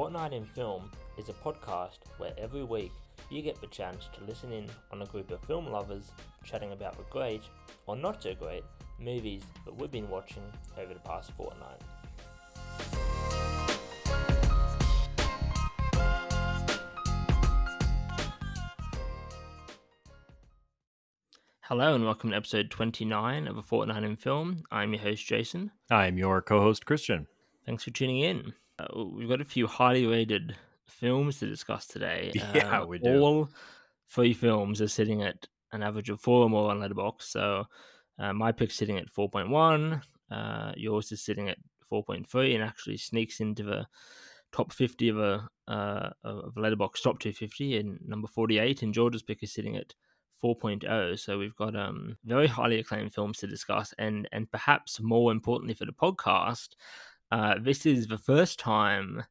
Fortnight in Film is a podcast where every week you get the chance to listen in on a group of film lovers chatting about the great, or not so great, movies that we've been watching over the past fortnight. Hello and welcome to episode 29 of A Fortnight in Film. I'm your host, Jason. I'm your co host, Christian. Thanks for tuning in. Uh, we've got a few highly rated films to discuss today. Yeah, Um, we do. All three films are sitting at an average of four or more on Letterboxd. So uh, my pick's sitting at 4.1. Uh, yours is sitting at 4.3 and actually sneaks into the top 50 of a uh, of Letterboxd top 250 in number 48. And George's pick is sitting at 4.0. So we've got um very highly acclaimed films to discuss, and and perhaps more importantly for the podcast, uh, this is the first time,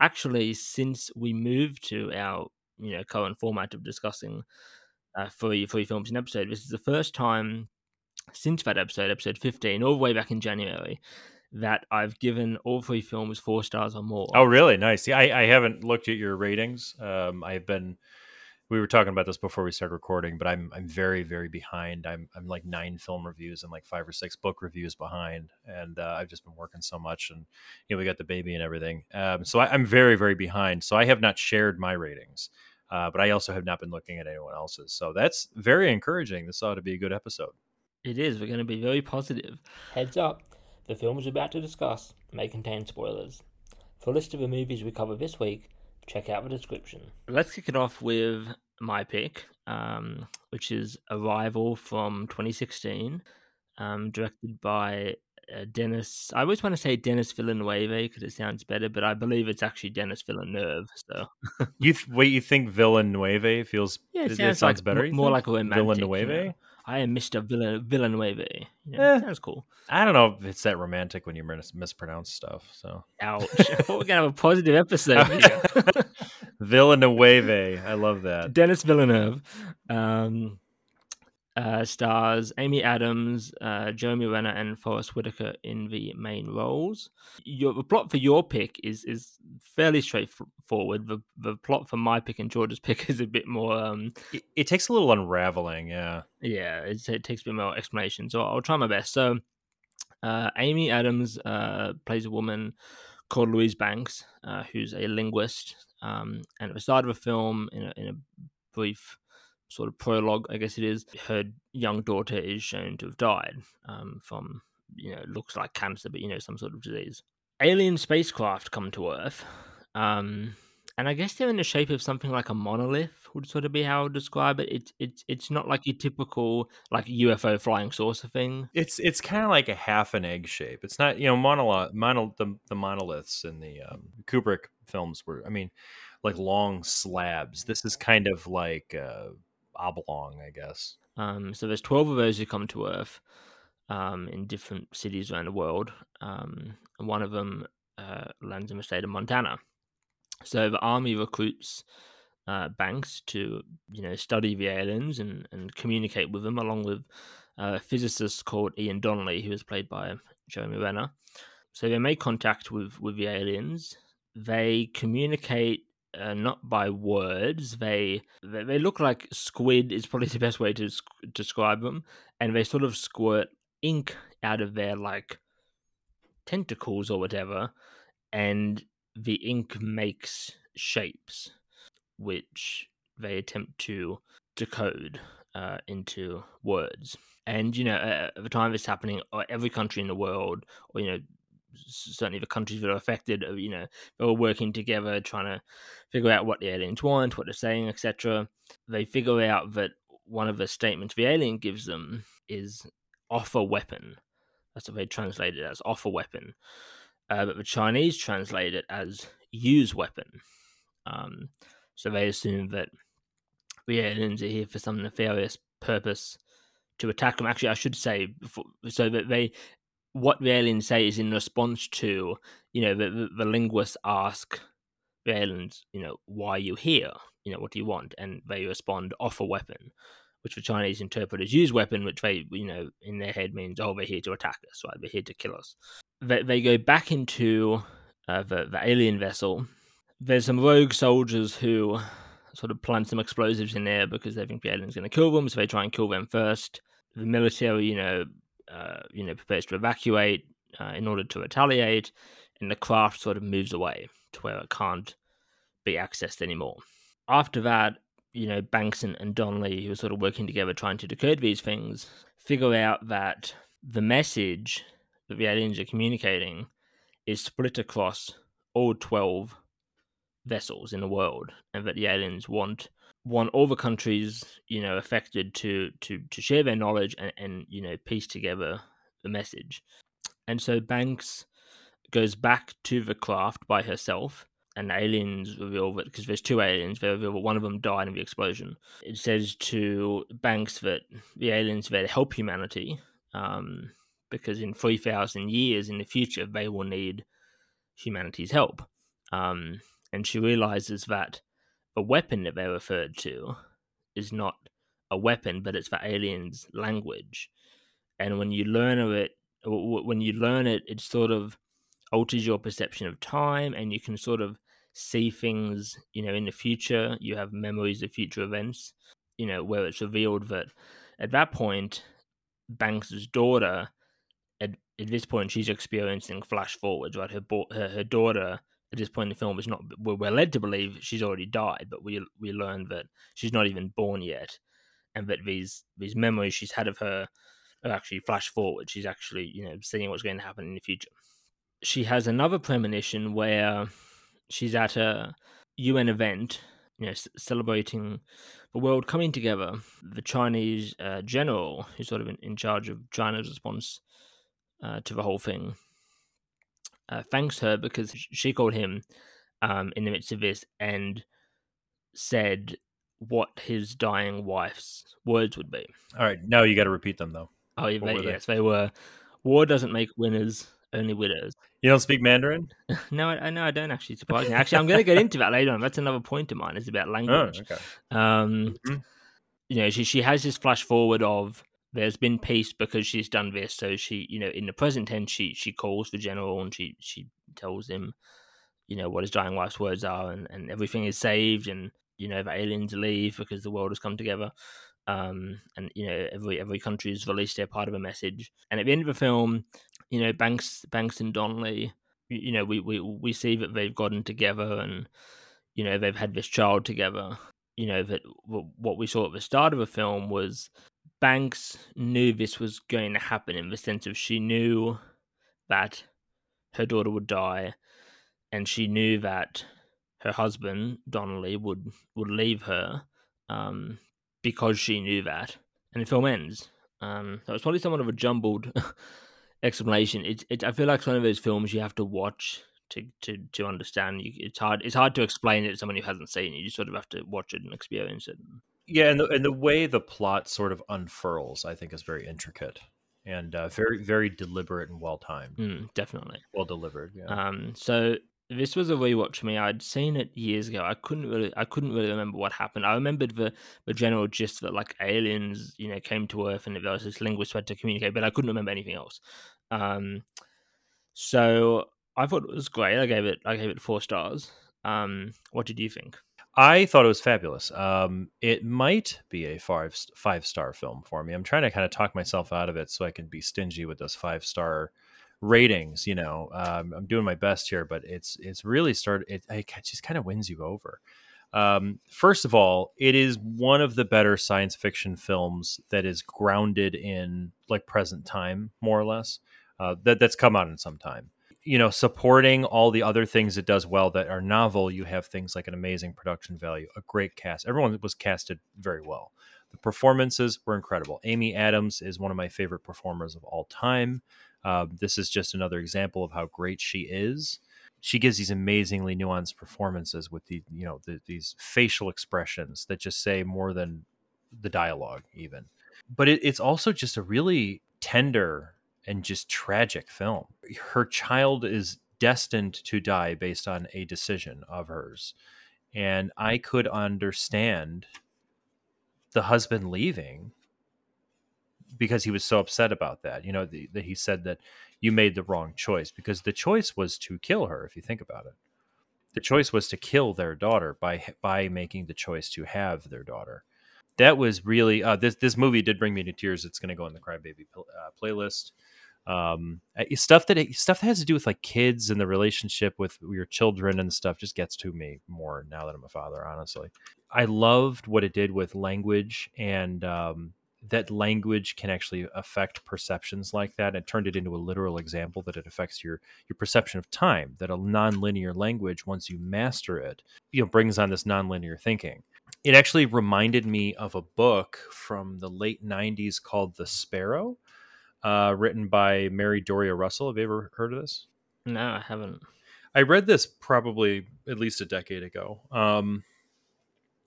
actually, since we moved to our you know current format of discussing uh, three three films in episode. This is the first time since that episode, episode 15, all the way back in January, that I've given all three films four stars or more. Oh, really? Nice. Yeah, I, I haven't looked at your ratings. Um, I've been. We were talking about this before we started recording, but I'm I'm very very behind. I'm I'm like nine film reviews and like five or six book reviews behind, and uh, I've just been working so much, and you know we got the baby and everything. Um, so I, I'm very very behind. So I have not shared my ratings, uh, but I also have not been looking at anyone else's. So that's very encouraging. This ought to be a good episode. It is. We're going to be very positive. Heads up, the films we're about to discuss may contain spoilers. For a list of the movies we cover this week, check out the description. Let's kick it off with my pick, um, which is Arrival from 2016, um, directed by uh, Dennis. I always want to say Dennis Villeneuve because it sounds better, but I believe it's actually Dennis Villeneuve. So You th- wait, you think Villeneuve feels? yeah, it it sounds, sounds like better. m- more think? like a romantic. you know. Villeneuve. I am Mr. Villa- Villeneuve. You know, Eh. Sounds cool. I don't know if it's that romantic when you mis- mispronounce stuff. So Ouch. I thought we are going to have a positive episode. here. Villeneuve, I love that. Dennis Villeneuve um, uh, stars Amy Adams, uh, Jeremy Renner, and Forest Whitaker in the main roles. Your the plot for your pick is is fairly straightforward. The the plot for my pick and George's pick is a bit more. Um, It, it takes a little unraveling. Yeah. yeah, it's, it takes a bit more explanation. So I'll try my best. So, uh, Amy Adams uh, plays a woman called Louise Banks, uh, who's a linguist. Um, and at the start of the film, in a, in a brief sort of prologue, I guess it is, her young daughter is shown to have died um, from, you know, looks like cancer, but, you know, some sort of disease. Alien spacecraft come to Earth. Um, and I guess they're in the shape of something like a monolith, would sort of be how I would describe it. It's it's it's not like your typical like UFO flying saucer thing. It's it's kind of like a half an egg shape. It's not you know monolith mono, the the monoliths in the um, Kubrick films were I mean like long slabs. This is kind of like uh, oblong, I guess. Um, so there's twelve of those who come to Earth, um, in different cities around the world. Um, and one of them uh, lands in the state of Montana. So the army recruits uh, Banks to you know study the aliens and, and communicate with them, along with uh, a physicist called Ian Donnelly, who is played by Jeremy Renner. So they make contact with with the aliens. They communicate uh, not by words. They, they they look like squid is probably the best way to sc- describe them, and they sort of squirt ink out of their like tentacles or whatever, and the ink makes shapes, which they attempt to decode uh, into words. And you know, at the time it's happening, uh, every country in the world, or you know, certainly the countries that are affected, uh, you know, they're all working together, trying to figure out what the aliens want, what they're saying, etc. They figure out that one of the statements the alien gives them is "offer weapon." That's what they translate it as "offer weapon," uh, but the Chinese translate it as "use weapon." Um, so they assume that the aliens are here for some nefarious purpose to attack them. Actually, I should say so that they what the aliens say is in response to you know the, the, the linguists ask aliens you know why are you here? You know what do you want? And they respond offer weapon which the chinese interpret as use weapon which they you know in their head means oh they're here to attack us right? They're here to kill us. They, they go back into uh, the, the alien vessel. There's some rogue soldiers who sort of plant some explosives in there because they think the alien's going to kill them, so they try and kill them first. The military, you know, uh, you know, prepares to evacuate uh, in order to retaliate, and the craft sort of moves away to where it can't be accessed anymore. After that, you know, Banks and, and Donnelly, who are sort of working together trying to decode these things, figure out that the message that the aliens are communicating is split across all 12 vessels in the world and that the aliens want want all the countries you know affected to to to share their knowledge and, and you know piece together the message. And so banks goes back to the craft by herself and aliens reveal that because there's two aliens they reveal that one of them died in the explosion. It says to banks that the aliens there to help humanity um, because in 3000 years in the future they will need humanity's help. Um, and she realizes that the weapon that they referred to is not a weapon, but it's the alien's language. And when you learn of it, when you learn it, it sort of alters your perception of time, and you can sort of see things, you know, in the future. You have memories of future events, you know, where it's revealed that at that point, Banks's daughter, at, at this point, she's experiencing flash forwards, right? Her, her, her daughter at this point in the film is not we're led to believe she's already died, but we we learn that she's not even born yet, and that these these memories she's had of her are actually flash forward. She's actually you know seeing what's going to happen in the future. She has another premonition where she's at a UN event, you know, celebrating the world coming together. The Chinese uh, general, who's sort of in, in charge of China's response uh, to the whole thing, uh, thanks her because she called him um, in the midst of this and said what his dying wife's words would be. All right, now you got to repeat them though. Oh, yeah, they, yes, they were. War doesn't make winners, only widows. You don't speak Mandarin? no, I, know I don't actually. Surprisingly, actually, I'm going to get into that later on. That's another point of mine. Is about oh, language. Oh, okay. Um, mm-hmm. you know, she she has this flash forward of there's been peace because she's done this. So she, you know, in the present tense, she she calls the general and she she tells him, you know, what his dying wife's words are, and and everything is saved, and you know, the aliens leave because the world has come together. Um, and you know, every every country has released their part of a message. And at the end of the film, you know, Banks Banks and Donnelly, you know, we we we see that they've gotten together and you know they've had this child together you know that what we saw at the start of the film was Banks knew this was going to happen in the sense of she knew that her daughter would die, and she knew that her husband Donnelly would would leave her um, because she knew that. And the film ends. Um, that was probably somewhat of a jumbled explanation. It's it, I feel like it's one of those films you have to watch to to to understand. You, it's hard it's hard to explain it to someone who hasn't seen it. You just sort of have to watch it and experience it. Yeah, and the, and the way the plot sort of unfurls, I think, is very intricate and uh, very very deliberate and well timed. Mm, definitely, well delivered. Yeah. Um. So this was a rewatch for me. I'd seen it years ago. I couldn't really, I couldn't really remember what happened. I remembered the the general gist that like aliens, you know, came to Earth and there was this linguist who had to communicate, but I couldn't remember anything else. Um. So I thought it was great. I gave it, I gave it four stars. Um. What did you think? I thought it was fabulous. Um, it might be a five five star film for me. I'm trying to kind of talk myself out of it so I can be stingy with those five star ratings. You know, um, I'm doing my best here, but it's it's really started. It, it just kind of wins you over. Um, first of all, it is one of the better science fiction films that is grounded in like present time, more or less. Uh, that that's come out in some time you know, supporting all the other things it does well that are novel, you have things like an amazing production value, a great cast. Everyone was casted very well. The performances were incredible. Amy Adams is one of my favorite performers of all time. Uh, this is just another example of how great she is. She gives these amazingly nuanced performances with the you know the, these facial expressions that just say more than the dialogue even. But it, it's also just a really tender and just tragic film. Her child is destined to die based on a decision of hers. And I could understand the husband leaving because he was so upset about that. You know, that he said that you made the wrong choice because the choice was to kill her, if you think about it. The choice was to kill their daughter by by making the choice to have their daughter. That was really uh, this this movie did bring me to tears. It's going to go in the Crybaby uh, playlist. Um, stuff that stuff that has to do with like kids and the relationship with your children and stuff just gets to me more now that I'm a father. Honestly, I loved what it did with language and um, that language can actually affect perceptions like that and turned it into a literal example that it affects your your perception of time that a nonlinear language once you master it you know brings on this nonlinear thinking it actually reminded me of a book from the late 90s called the sparrow uh, written by mary doria russell. Have you ever heard of this? No i haven't. I read this probably at least a decade ago. Um,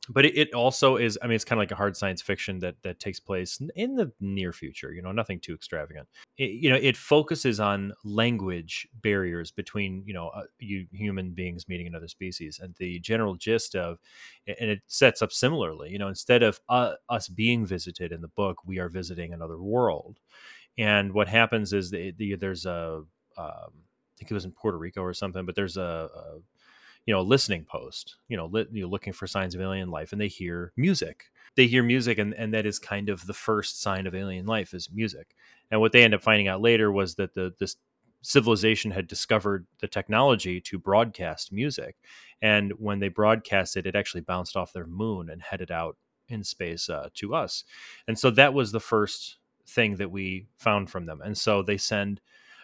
but it, it, also is i mean it's kind of like a hard science fiction that that takes place in the near future you know nothing too extravagant. It, you know it focuses on language barriers between you know uh, you human beings meeting another species and the general gist of and it sets up similarly you know instead of uh, us being visited in the book we are visiting another world and what happens is the, the, there's a um, I think it was in Puerto Rico or something, but there's a, a you know, a listening post, you know, you know, looking for signs of alien life, and they hear music. They hear music, and, and that is kind of the first sign of alien life is music. And what they end up finding out later was that the this civilization had discovered the technology to broadcast music, and when they broadcast it, it actually bounced off their moon and headed out in space uh, to us. And so that was the first thing that we found from them. And so they send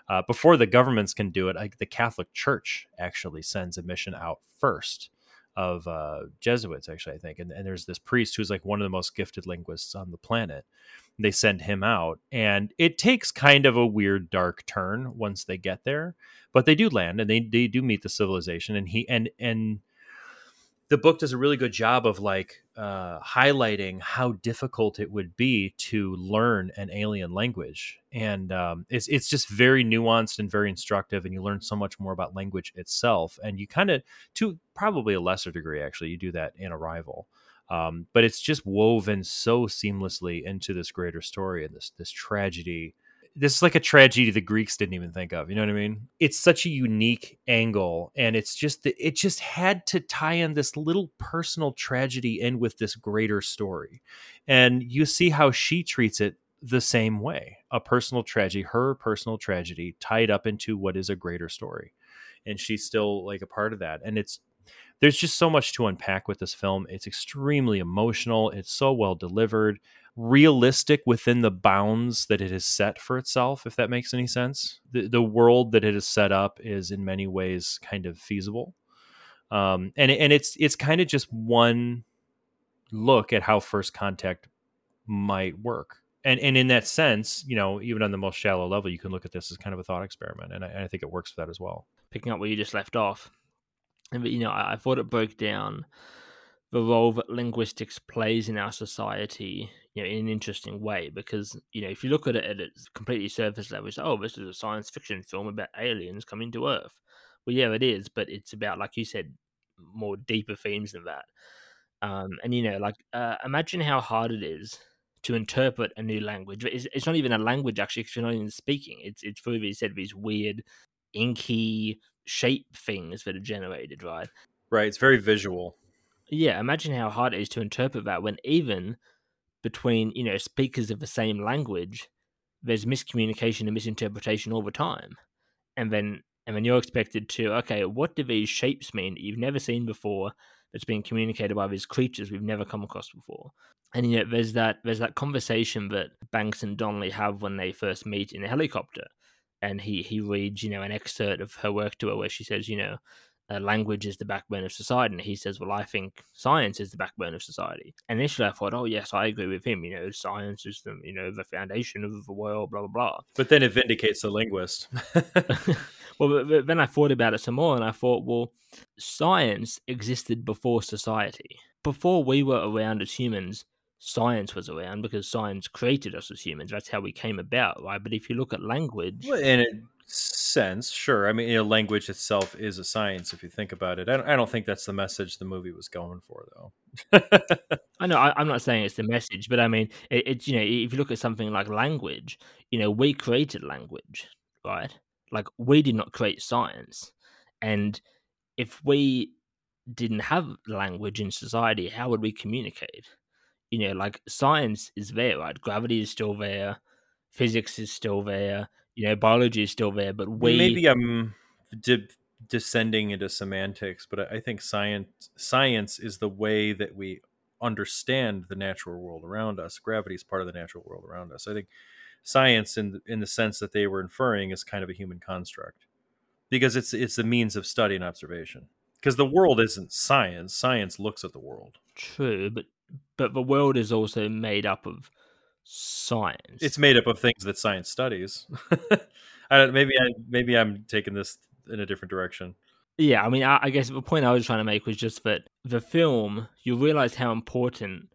uh, before the governments can do it, like the Catholic Church actually sends a mission out first of uh, Jesuits, actually, I think. And, and there's this priest who's like one of the most gifted linguists on the planet. They send him out, and it takes kind of a weird, dark turn once they get there. But they do land, and they they do meet the civilization, and he and and the book does a really good job of like uh, highlighting how difficult it would be to learn an alien language, and um, it's it's just very nuanced and very instructive, and you learn so much more about language itself, and you kind of to probably a lesser degree actually you do that in Arrival. Um, but it's just woven so seamlessly into this greater story and this this tragedy this is like a tragedy the Greeks didn't even think of. You know what I mean? It's such a unique angle, and it's just that it just had to tie in this little personal tragedy in with this greater story, and you see how she treats it the same way a personal tragedy her personal tragedy tied up into what is a greater story. And she's still like a part of that. And it's there's just so much to unpack with this film. It's extremely emotional. It's so well delivered realistic within the bounds that it has set for itself, if that makes any sense. The, the world that it has set up is in many ways kind of feasible. Um, and, and it's, it's kind of just one look at how first contact might work. And, and in that sense, you know, even on the most shallow level, you can look at this as kind of a thought experiment. And I, and I think it works for that as well. Picking up where you just left off. And, you know, I, I thought it broke down the role that linguistics plays in our society you know in an interesting way because you know if you look at it at its completely surface level it's oh this is a science fiction film about aliens coming to earth. Well yeah it is but it's about like you said more deeper themes than that. Um, and you know like uh, imagine how hard it is to interpret a new language. It's, it's not even a language actually because you're not even speaking. It's it's through these said these weird inky shape things that are generated right? Right it's very visual. Yeah imagine how hard it is to interpret that when even between you know speakers of the same language, there's miscommunication and misinterpretation all the time, and then and then you're expected to okay, what do these shapes mean that you've never seen before? That's being communicated by these creatures we've never come across before. And you know, there's that there's that conversation that Banks and Donnelly have when they first meet in a helicopter, and he he reads you know an excerpt of her work to her where she says you know uh, language is the backbone of society. And he says, well, I think science is the backbone of society. And initially I thought, oh, yes, I agree with him. You know, science is the, you know, the foundation of the world, blah, blah, blah. But then it vindicates the linguist. well, but, but then I thought about it some more and I thought, well, science existed before society. Before we were around as humans, science was around because science created us as humans. That's how we came about, right? But if you look at language, well, and it sense, sure. I mean, you know, language itself is a science if you think about it. I don't, I don't think that's the message the movie was going for, though. I know I, am not saying it's the message, but I mean, it, it's you know, if you look at something like language, you know, we created language, right? Like we did not create science, and if we didn't have language in society, how would we communicate? You know, like science is there, right? Gravity is still there, physics is still there, you know, biology is still there, but we maybe I'm de- descending into semantics, but I think science science is the way that we understand the natural world around us. Gravity is part of the natural world around us. I think science, in in the sense that they were inferring, is kind of a human construct because it's it's the means of study and observation. Because the world isn't science. Science looks at the world. True, but but the world is also made up of science. It's made up of things that science studies. I don't, maybe I maybe I'm taking this in a different direction. Yeah, I mean, I, I, guess the point I was trying to make was just that the film, you realize how important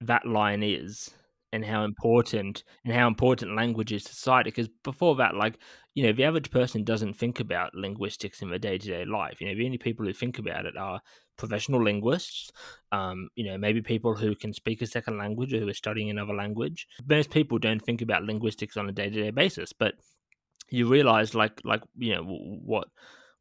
that line is and how important and how important language is to society. Because before that, like, you know, the average person doesn't think about linguistics in their day to day life. You know, the only people who think about it are professional linguists, um, you know, maybe people who can speak a second language or who are studying another language. Most people don't think about linguistics on a day to day basis, but you realize, like, like you know, what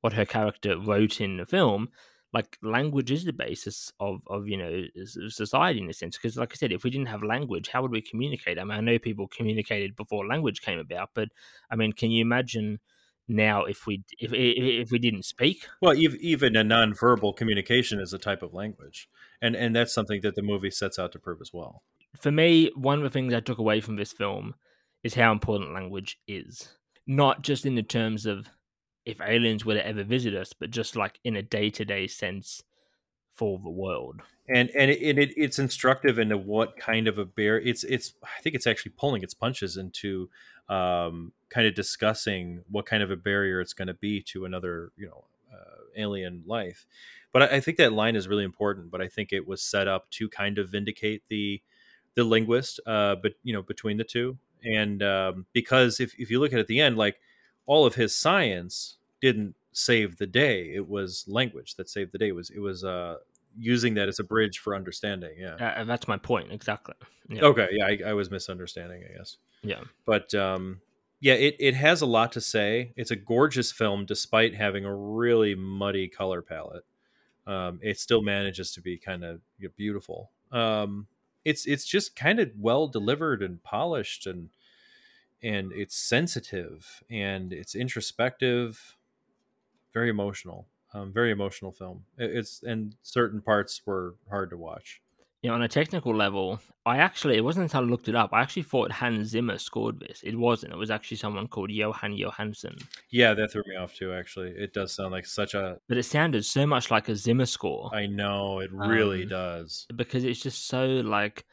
what her character wrote in the film like language is the basis of of you know society in a sense because like i said if we didn't have language how would we communicate? I mean i know people communicated before language came about but i mean can you imagine now if we if if we didn't speak? Well even a nonverbal communication is a type of language and and that's something that the movie sets out to prove as well. For me one of the things i took away from this film is how important language is not just in the terms of if aliens were to ever visit us, but just like in a day to day sense for the world. And and, it, it, it's instructive into what kind of a bear it's it's I think it's actually pulling its punches into um, kind of discussing what kind of a barrier it's going to be to another you know uh, alien life. But I, I think that line is really important. But I think it was set up to kind of vindicate the the linguist, uh, but you know between the two, and um, because if if you look at it at the end, like all of his science didn't save the day. It was language that saved the day. It was it was uh, using that as a bridge for understanding. Yeah, uh, that's my point exactly. Yeah. Okay, yeah, I, I, was misunderstanding, I guess. Yeah, but um, yeah, it it has a lot to say. It's a gorgeous film, despite having a really muddy color palette. Um, it still manages to be kind of beautiful. Um, it's it's just kind of well delivered and polished and and it's sensitive and it's introspective very emotional. Um, very emotional film. It's and certain parts were hard to watch. You know, on a technical level, I actually it wasn't until I looked it up. I actually thought Hans Zimmer scored this. It wasn't. It was actually someone called Jóhann Jóhannsson. Yeah, that threw me off too. Actually, it does sound like such a. But it sounded so much like a Zimmer score. I know it really um, does because it's just so like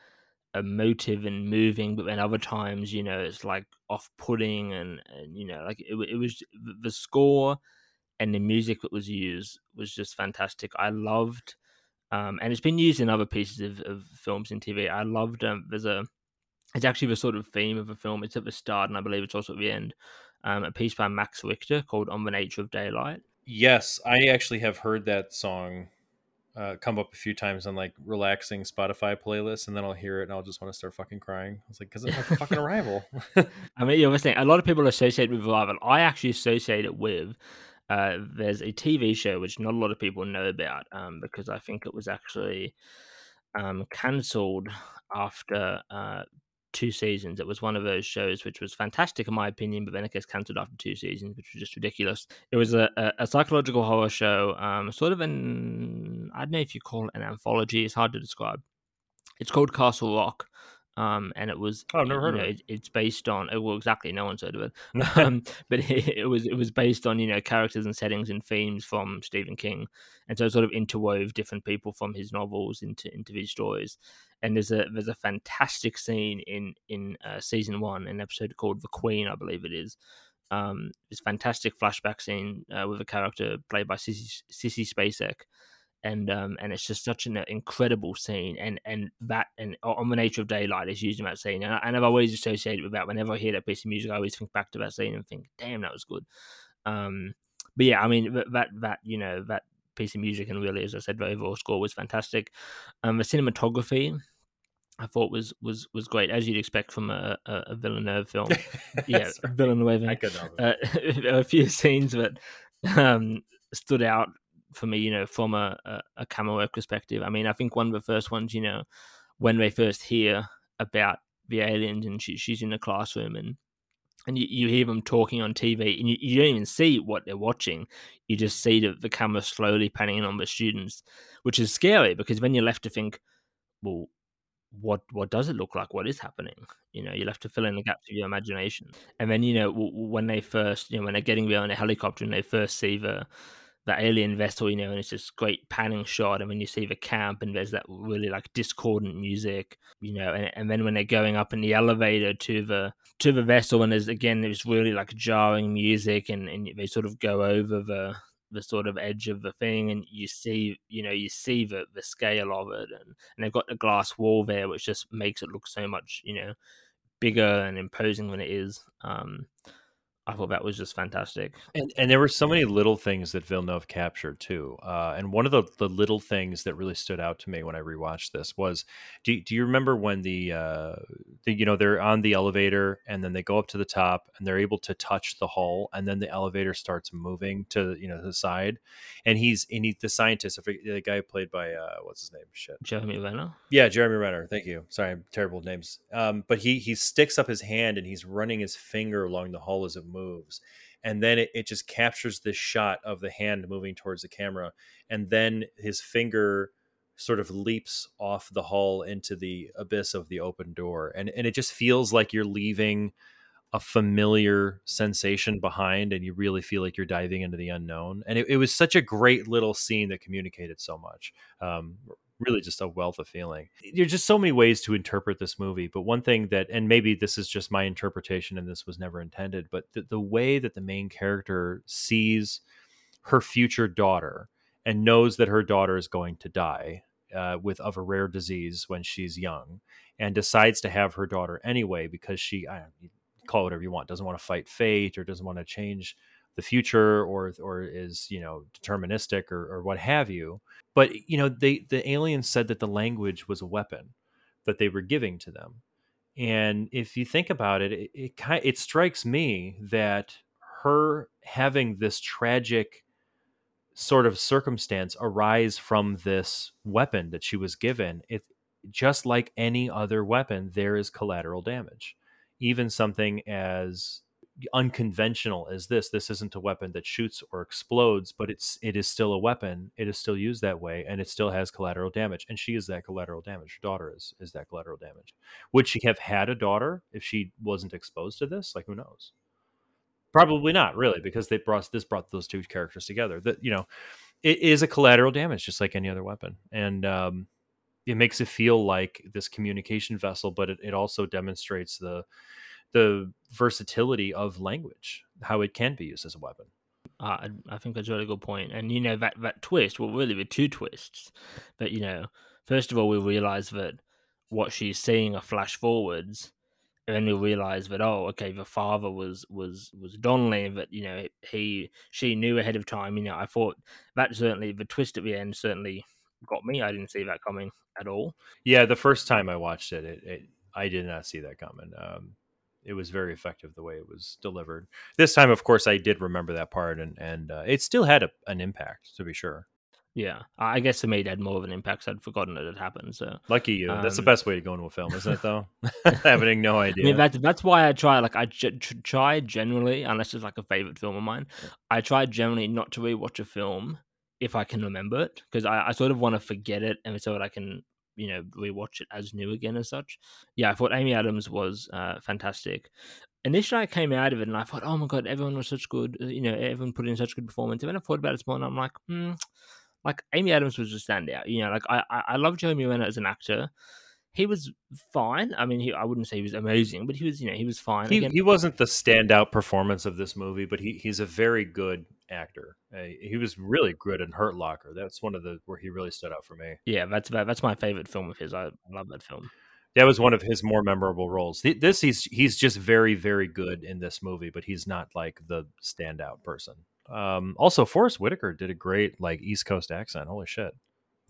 emotive and moving, but then other times, you know, it's like off-putting and, and you know, like it, it was the score and the music that was used was just fantastic. I loved, um, and it's been used in other pieces of, of films and TV. I loved. Um, there's a, it's actually the sort of theme of a film. It's at the start, and I believe it's also at the end. Um, a piece by Max Richter called "On the Nature of Daylight." Yes, I actually have heard that song uh, come up a few times on like relaxing Spotify playlists, and then I'll hear it and I'll just want to start fucking crying. I was like, because it's my fucking Arrival. I mean, you're saying a lot of people associate with Arrival. I actually associate it with uh, there's a TV show which not a lot of people know about um, because I think it was actually um, cancelled after uh, two seasons. It was one of those shows which was fantastic in my opinion, but then it gets cancelled after two seasons, which was just ridiculous. It was a, a, a psychological horror show, um, sort of an I don't know if you call it an anthology. It's hard to describe. It's called Castle Rock. Um, and it was oh, I've never heard know, of it. it. It's based on uh, well, exactly, no one's heard of it. um, but it, it, was it was based on you know characters and settings and themes from Stephen King, and so it sort of interwove different people from his novels into into these stories. And there's a there's a fantastic scene in in uh, season one, an episode called The Queen, I believe it is. Um, this fantastic flashback scene uh, with a character played by Sissy, Sissy Spacek and um, and it's just such an incredible scene, and and that and on the nature of daylight is used in that scene, and, I, and I've always associated with that. Whenever I hear that piece of music, I always think back to that scene and think, "Damn, that was good." Um, but yeah, I mean that that you know that piece of music and really, as I said, the overall score was fantastic. Um, the cinematography, I thought was was was great, as you'd expect from a, a, a Villeneuve film. yeah, Villeneuve. Uh, a few scenes that um, stood out for me, you know, from a, a, a camera work perspective. I mean, I think one of the first ones, you know, when they first hear about the aliens and she, she's in the classroom and and you, you hear them talking on TV and you, you don't even see what they're watching. You just see the, the camera slowly panning on the students, which is scary because then you're left to think, well, what what does it look like? What is happening? You know, you'll have to fill in the gaps of your imagination. And then you know when they first, you know, when they're getting there on a helicopter and they first see the the alien vessel, you know, and it's this great panning shot, and when you see the camp and there's that really like discordant music, you know, and, and then when they're going up in the elevator to the to the vessel, and there's again there's really like jarring music, and and they sort of go over the the sort of edge of the thing and you see you know you see the the scale of it and, and they've got the glass wall there which just makes it look so much you know bigger and imposing than it is um I thought that was just fantastic. And and there were so many little things that Villeneuve captured too. Uh, and one of the, the little things that really stood out to me when I rewatched this was, do, do you remember when the, uh, the you know they're on the elevator and then they go up to the top and they're able to touch the hull and then the elevator starts moving to you know the side, and he's and he the scientist, the guy played by uh, what's his name? Shit, Jeremy Renner. Yeah, Jeremy Renner. Thank you. Sorry, I'm terrible names. Um, but he he sticks up his hand and he's running his finger along the hull as it moves and then it, it just captures this shot of the hand moving towards the camera and then his finger sort of leaps off the hull into the abyss of the open door and and it just feels like you're leaving a familiar sensation behind and you really feel like you're diving into the unknown and it, it was such a great little scene that communicated so much um, really just a wealth of feeling. There's just so many ways to interpret this movie, but one thing that, and maybe this is just my interpretation and this was never intended, but the, the way that the main character sees her future daughter and knows that her daughter is going to die uh, with of a rare disease when she's young and decides to have her daughter anyway because she I call it whatever you want doesn't want to fight fate or doesn't want to change the future or or is you know deterministic or, or what have you but you know they the aliens said that the language was a weapon that they were giving to them and if you think about it it it, it strikes me that her having this tragic sort of circumstance arise from this weapon that she was given it just like any other weapon there is collateral damage even something as unconventional as this this isn't a weapon that shoots or explodes but it's it is still a weapon it is still used that way and it still has collateral damage and she is that collateral damage. Her daughter is is that collateral damage. Would she have had a daughter if she wasn't exposed to this? Like who knows? Probably not really because they brought this brought those two characters together. That you know it is a collateral damage just like any other weapon. And um it makes it feel like this communication vessel but it, it also demonstrates the the versatility of language, how it can be used as a weapon. Uh, I think that's a really good point. And you know that that twist, well, really, the two twists. That you know, first of all, we realize that what she's seeing are flash forwards, and then we realize that oh, okay, the father was was was Donnelly, but you know he she knew ahead of time. You know, I thought that certainly the twist at the end certainly got me. I didn't see that coming at all. Yeah, the first time I watched it, it, it I did not see that coming. Um, it was very effective the way it was delivered. This time, of course, I did remember that part, and and uh, it still had a, an impact to be sure. Yeah, I guess it made had more of an impact. I'd forgotten that it happened. So lucky you. Um, that's the um, best way to go into a film, isn't it? Though having no idea. I mean, that's that's why I try. Like I try generally, unless it's like a favorite film of mine, I try generally not to rewatch a film if I can remember it because I, I sort of want to forget it, and so that I can you know rewatch it as new again as such. Yeah, I thought Amy Adams was uh, fantastic. Initially, I came out of it and I thought, oh my god, everyone was such good. Uh, you know, everyone put in such good performance. And then I thought about it more, and I'm like, hmm, like Amy Adams was a standout. You know, like I I, I love Jeremy Renner as an actor he was fine. I mean, he, I wouldn't say he was amazing, but he was, you know, he was fine. He, he wasn't the standout performance of this movie, but he, he's a very good actor. Uh, he was really good in Hurt Locker. That's one of the where he really stood out for me. Yeah, that's that's my favorite film of his. I love that film. That was one of his more memorable roles. This he's he's just very very good in this movie, but he's not like the standout person. Um, also, Forest Whitaker did a great like East Coast accent. Holy shit!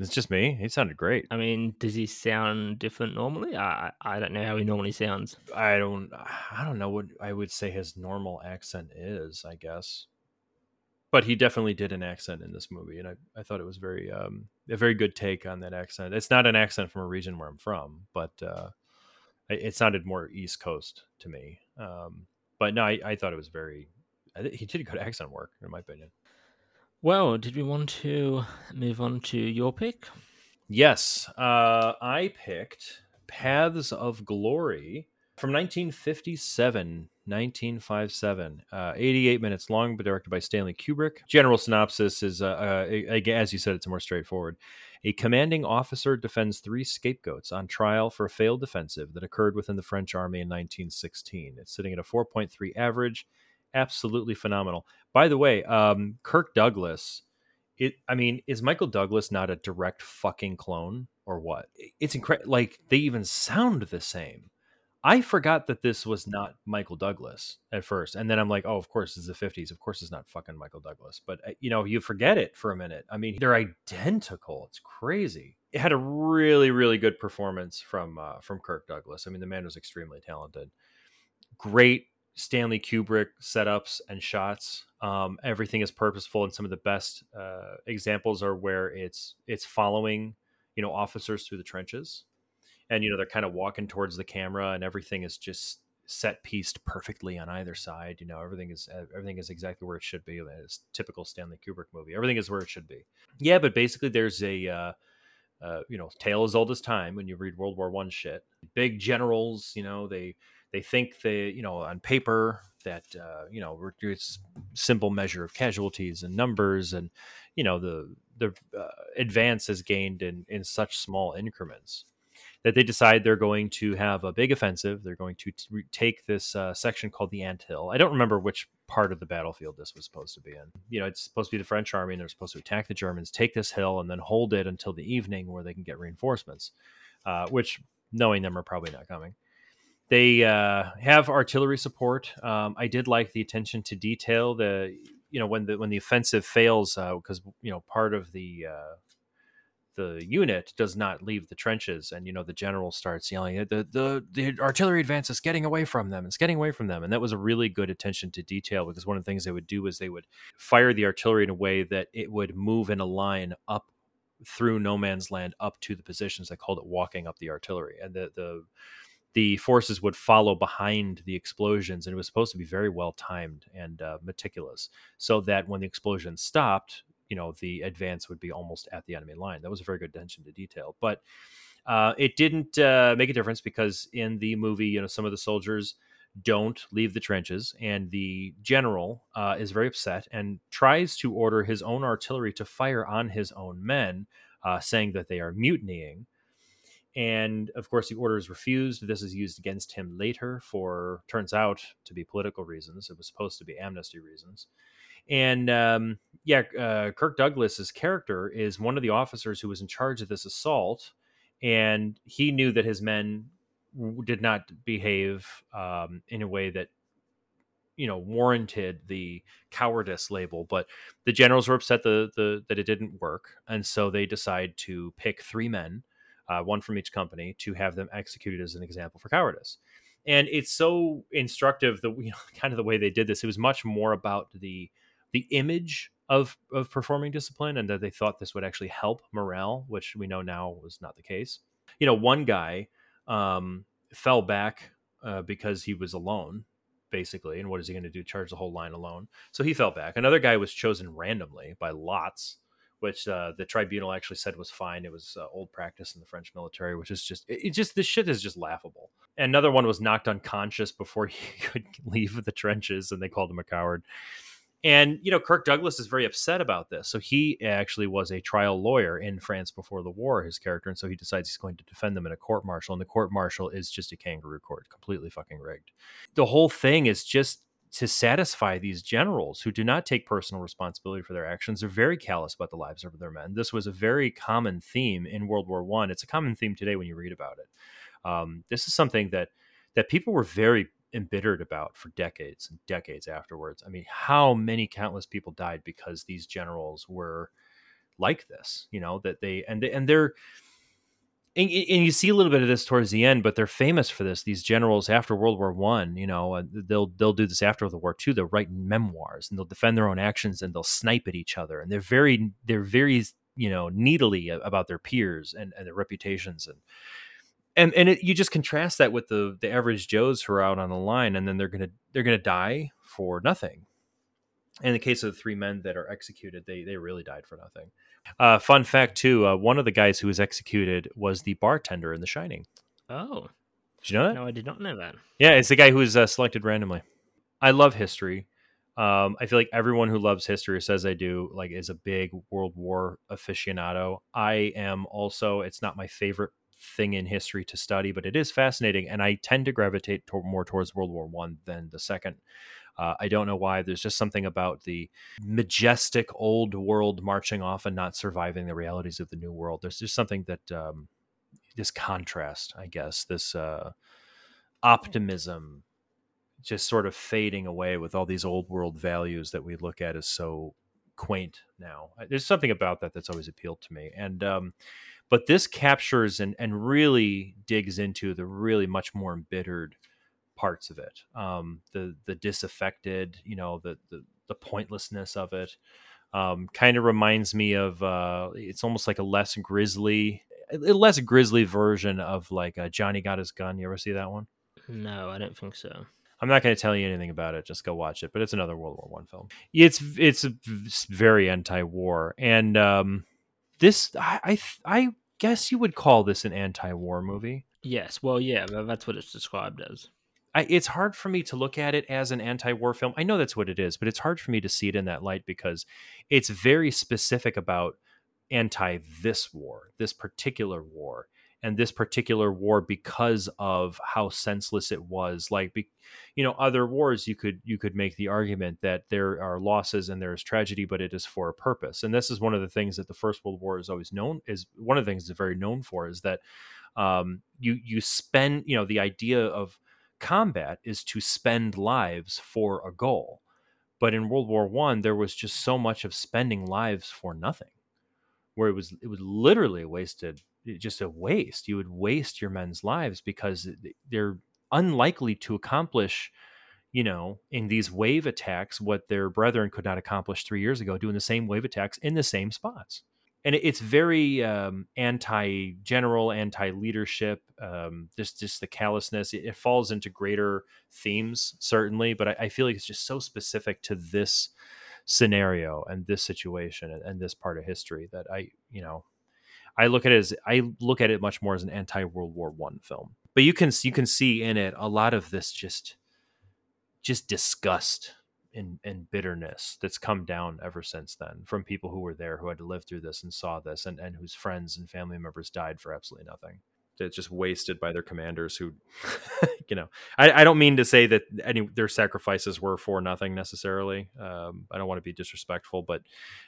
It's just me. He sounded great. I mean, does he sound different normally? I I don't know how he normally sounds. I don't I don't know what I would say his normal accent is. I guess, but he definitely did an accent in this movie, and I, I thought it was very um, a very good take on that accent. It's not an accent from a region where I'm from, but uh, it sounded more East Coast to me. Um, but no, I, I thought it was very. he did good accent work, in my opinion. Well, did we want to move on to your pick? Yes, uh, I picked Paths of Glory from 1957. 1957, uh, 88 minutes long, but directed by Stanley Kubrick. General synopsis is, uh, uh, as you said, it's more straightforward. A commanding officer defends three scapegoats on trial for a failed offensive that occurred within the French army in 1916. It's sitting at a 4.3 average. Absolutely phenomenal. By the way, um, Kirk Douglas. It. I mean, is Michael Douglas not a direct fucking clone or what? It's incredible. Like they even sound the same. I forgot that this was not Michael Douglas at first, and then I'm like, oh, of course it's the '50s. Of course it's not fucking Michael Douglas. But uh, you know, you forget it for a minute. I mean, they're identical. It's crazy. It had a really, really good performance from uh, from Kirk Douglas. I mean, the man was extremely talented. Great Stanley Kubrick setups and shots. Um, everything is purposeful, and some of the best uh, examples are where it's it's following you know officers through the trenches. And you know they're kind of walking towards the camera and everything is just set pieced perfectly on either side you know everything is everything is exactly where it should be it's typical stanley kubrick movie. Everything is where it should be. Yeah but basically there's a uh, uh, you know tale as old as time when you read world war one shit. Big generals you know they they think they you know on paper that uh, you know it's simple measure of casualties and numbers and you know the the uh, advance is gained in in such small increments that they decide they're going to have a big offensive. They're going to t- take this uh, section called the Ant Hill. I don't remember which part of the battlefield this was supposed to be in. You know, it's supposed to be the French army, and they're supposed to attack the Germans, take this hill, and then hold it until the evening where they can get reinforcements. Uh, which, knowing them, are probably not coming. They uh, have artillery support. Um, I did like the attention to detail. The you know when the when the offensive fails because uh, you know part of the uh, the unit does not leave the trenches and you know the general starts yelling the the the artillery advance is getting away from them it's getting away from them and that was a really good attention to detail because one of the things they would do is they would fire the artillery in a way that it would move in a line up through no man's land up to the positions they called it walking up the artillery and the the the forces would follow behind the explosions and it was supposed to be very well timed and uh, meticulous so that when the explosion stopped you know the advance would be almost at the enemy line. That was a very good attention to detail, but uh, it didn't uh, make a difference because in the movie, you know, some of the soldiers don't leave the trenches, and the general uh, is very upset and tries to order his own artillery to fire on his own men, uh, saying that they are mutinying. And of course, the order is refused. This is used against him later for turns out to be political reasons. It was supposed to be amnesty reasons. And um, yeah, uh, Kirk Douglas's character is one of the officers who was in charge of this assault, and he knew that his men did not behave um, in a way that you know warranted the cowardice label but the generals were upset the, the, that it didn't work and so they decide to pick three men uh, one from each company to have them executed as an example for cowardice and it's so instructive the you know, kind of the way they did this it was much more about the the image of of performing discipline and that they thought this would actually help morale, which we know now was not the case. You know, one guy um, fell back uh, because he was alone, basically, and what is he going to do? Charge the whole line alone? So he fell back. Another guy was chosen randomly by lots, which uh, the tribunal actually said was fine. It was uh, old practice in the French military, which is just it, it just this shit is just laughable. Another one was knocked unconscious before he could leave the trenches, and they called him a coward. And you know, Kirk Douglas is very upset about this. So he actually was a trial lawyer in France before the war, his character, and so he decides he's going to defend them in a court martial. And the court martial is just a kangaroo court, completely fucking rigged. The whole thing is just to satisfy these generals who do not take personal responsibility for their actions. They're very callous about the lives of their men. This was a very common theme in World War One. It's a common theme today when you read about it. Um, this is something that that people were very embittered about for decades and decades afterwards. I mean, how many countless people died because these generals were like this, you know, that they and they, and they're and, and, you see a little bit of this towards the end, but they're famous for this. These generals after World War One, you know, uh, they'll they'll do this after the war too. They'll write memoirs and they'll defend their own actions and they'll snipe at each other. And they're very they're very you know needly about their peers and, and their reputations and and and it, you just contrast that with the the average Joes who are out on the line, and then they're gonna they're gonna die for nothing. In the case of the three men that are executed, they they really died for nothing. Uh, fun fact too: uh, one of the guys who was executed was the bartender in The Shining. Oh, did you know that? No, I did not know that. Yeah, it's the guy who was uh, selected randomly. I love history. Um, I feel like everyone who loves history says I do, like, is a big World War aficionado. I am also. It's not my favorite thing in history to study, but it is fascinating, and I tend to gravitate to- more towards World War One than the second. Uh, I don't know why. There's just something about the majestic old world marching off and not surviving the realities of the new world. There's just something that um, this contrast, I guess, this uh, optimism, just sort of fading away with all these old world values that we look at as so quaint now. There's something about that that's always appealed to me, and um, but this captures and and really digs into the really much more embittered parts of it um, the the disaffected you know the the, the pointlessness of it um, kind of reminds me of uh, it's almost like a less grisly a less grisly version of like uh, johnny got his gun. You ever see that one? No i don't think so. I'm not going to tell you anything about it just go watch it but it's another world war one film. It's it's very anti-war and um, this I, I i guess you would call this an anti-war movie. Yes well yeah that's what it's described as I, it's hard for me to look at it as an anti-war film. I know that's what it is, but it's hard for me to see it in that light because it's very specific about anti this war, this particular war, and this particular war because of how senseless it was. Like, you know, other wars you could you could make the argument that there are losses and there is tragedy, but it is for a purpose. And this is one of the things that the First World War is always known is one of the things it's very known for is that um, you you spend you know the idea of combat is to spend lives for a goal. But in World War One, there was just so much of spending lives for nothing, where it was it was literally wasted, eh, just a waste. You would waste your men's lives because they're unlikely to accomplish, you know, in these wave attacks what their brethren could not accomplish three years ago, doing the same wave attacks in the same spots and it's very um, anti-general, anti-leadership. Um, just just the callousness. It, it, falls into greater themes certainly, but I, I, feel like it's just so specific to this scenario and this situation and, and, this part of history that I, you know, I look at it as I look at it much more as an anti-World War One film. But you can you can see in it a lot of this just just disgust and, and bitterness that's come down ever since then from people who were there who had to live through this and saw this and, and whose friends and family members died for absolutely nothing. It's just wasted by their commanders who you know I, I, don't mean to say that any their sacrifices were for nothing necessarily um, i don't want to be disrespectful but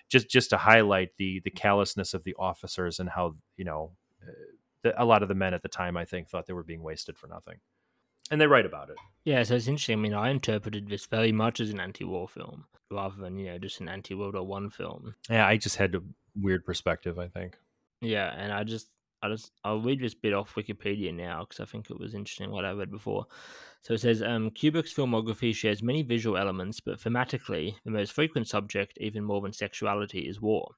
just just to highlight the the callousness of the officers and how you know uh, the, a lot of the men at the time i think thought they were being wasted for nothing and they write about it. Yeah, so it's interesting. I mean, I interpreted this very much as an anti-war film rather than you know just an anti-World War One film. Yeah, I just had a weird perspective. I think. Yeah, and I just, I just, I'll read this bit off Wikipedia now because I think it was interesting what I read before. So it says, um, Kubrick's filmography shares many visual elements, but thematically, the most frequent subject, even more than sexuality, is war.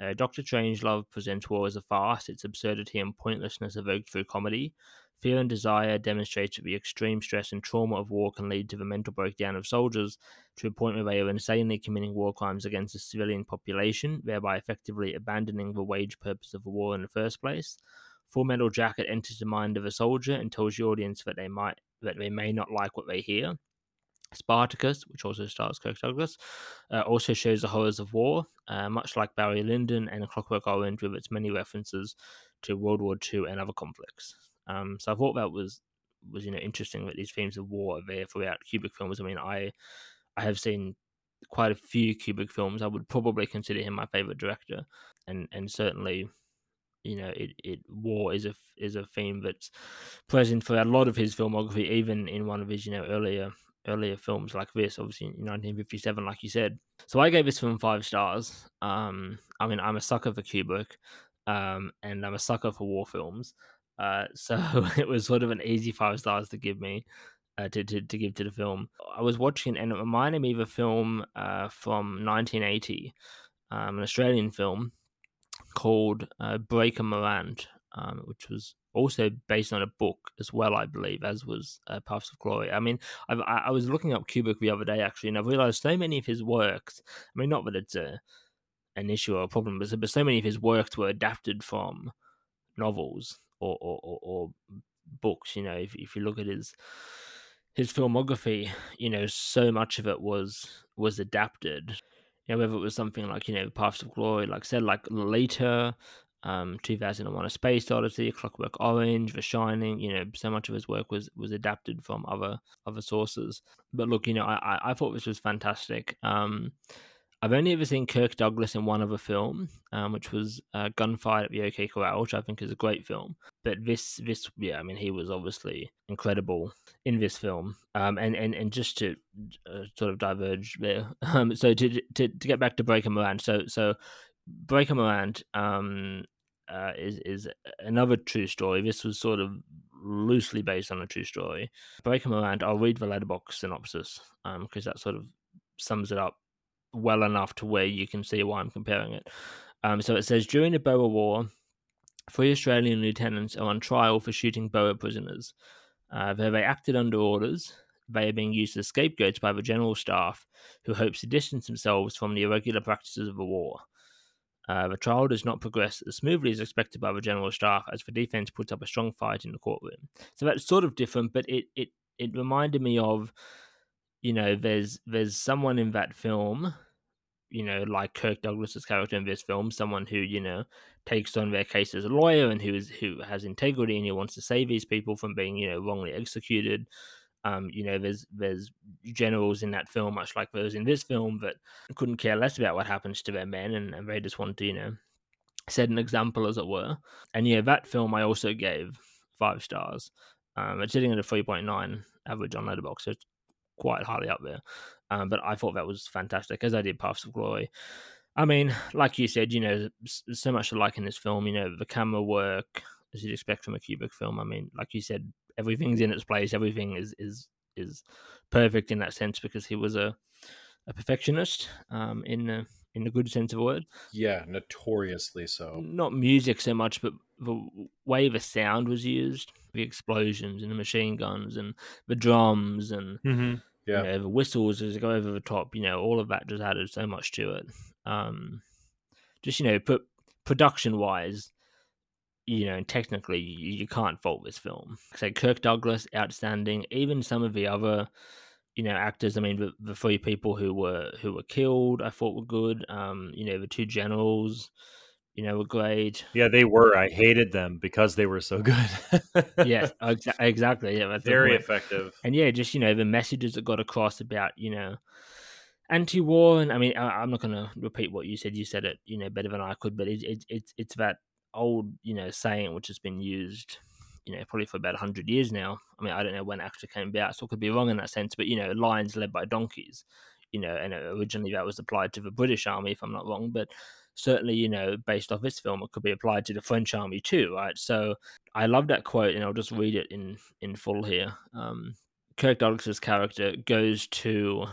Uh, Doctor Strangelove presents war as a farce, its absurdity and pointlessness evoked through comedy, Fear and desire demonstrates that the extreme stress and trauma of war can lead to the mental breakdown of soldiers to a point where they are insanely committing war crimes against the civilian population, thereby effectively abandoning the wage purpose of the war in the first place. Full Metal Jacket enters the mind of a soldier and tells the audience that they might that they may not like what they hear. Spartacus, which also stars Kirk Douglas, uh, also shows the horrors of war, uh, much like Barry Lyndon and Clockwork Orange, with its many references to World War II and other conflicts. Um, so I thought that was was you know interesting that these themes of war are there throughout Kubrick films. I mean, I I have seen quite a few Kubrick films. I would probably consider him my favorite director, and and certainly, you know, it, it war is a is a theme that's present throughout a lot of his filmography, even in one of his you know earlier earlier films like this, obviously in 1957, like you said. So I gave this film five stars. Um, I mean, I'm a sucker for Kubrick. um, and I'm a sucker for war films. Uh, so it was sort of an easy five stars to give me. Uh, to, to, to give to the film. I was watching, and it reminded me of a film uh, from 1980, um, an Australian film called uh, Breaker Morant, um, which was also based on a book as well, I believe, as was uh, Paths of Glory. I mean, I've, i was looking up Kubrick the other day actually, and I've realized so many of his works. I mean, not that it's a an issue or a problem, but so many of his works were adapted from novels or or, or, or books. You know, if if you look at his his filmography, you know, so much of it was was adapted. You know, whether it was something like you know Paths of Glory, like I said, like later, um, 2001: A Space Odyssey, Clockwork Orange, The Shining. You know, so much of his work was was adapted from other other sources. But look, you know, I I thought this was fantastic. Um, I've only ever seen Kirk Douglas in one other film, um, which was uh, Gunfight at the OK Corral, which I think is a great film. But this, this, yeah, I mean, he was obviously incredible in this film. Um, and, and, and just to uh, sort of diverge there, um, so to, to to get back to Breaker Morant, so so Breaker Morant um, uh, is is another true story. This was sort of loosely based on a true story. Breaker Morant, I'll read the Letterboxd synopsis because um, that sort of sums it up well enough to where you can see why I'm comparing it. Um, so it says during the Boer War, three Australian lieutenants are on trial for shooting Boer prisoners. Uh, they acted under orders. They are being used as scapegoats by the general staff, who hopes to distance themselves from the irregular practices of the war. Uh, the trial does not progress as smoothly as expected by the general staff, as the defense puts up a strong fight in the courtroom. So that's sort of different, but it it it reminded me of you know, there's there's someone in that film, you know, like Kirk Douglas's character in this film, someone who you know takes on their case as a lawyer and who is who has integrity and who wants to save these people from being you know wrongly executed. Um, you know, there's there's generals in that film, much like those in this film, that couldn't care less about what happens to their men, and, and they just want to you know set an example, as it were. And yeah, that film I also gave five stars. Um, it's sitting at a three point nine average on Letterboxd, so quite highly up there. Um, but I thought that was fantastic, as I did Paths of Glory. I mean, like you said, you know, so much to like in this film. You know, the camera work, as you'd expect from a Kubrick film. I mean, like you said, everything's in its place. Everything is is is perfect in that sense because he was a a perfectionist um, in a, in a good sense of the word. Yeah, notoriously so. Not music so much, but the way the sound was used, the explosions and the machine guns and the drums and mm-hmm. Yeah, you know, the whistles as they go over the top. You know, all of that just added so much to it. Um, just you know, put production wise, you know, technically you, you can't fault this film. So Kirk Douglas, outstanding. Even some of the other you know actors i mean the, the, three people who were who were killed i thought were good um you know the two generals you know, great. Yeah, they were. I hated them because they were so good. exa- exactly. Yeah, very effective. And yeah, just you know, the messages that got across about you know, anti-war, and I mean, I, am not going to repeat what you said. You said it, you know, better than I could. But it's it, it's it's that old you know saying which has been used you know, probably for about 100 years now. I mean, I don't know when it actually came about, so I could be wrong in that sense, but, you know, lions led by donkeys, you know, and uh, originally that was applied to the British Army, if I'm not wrong. But certainly, you know, based off this film, it could be applied to the French army too, right? So I love that quote, and I'll just read it in in full here. Um, Kirk Douglas's character goes to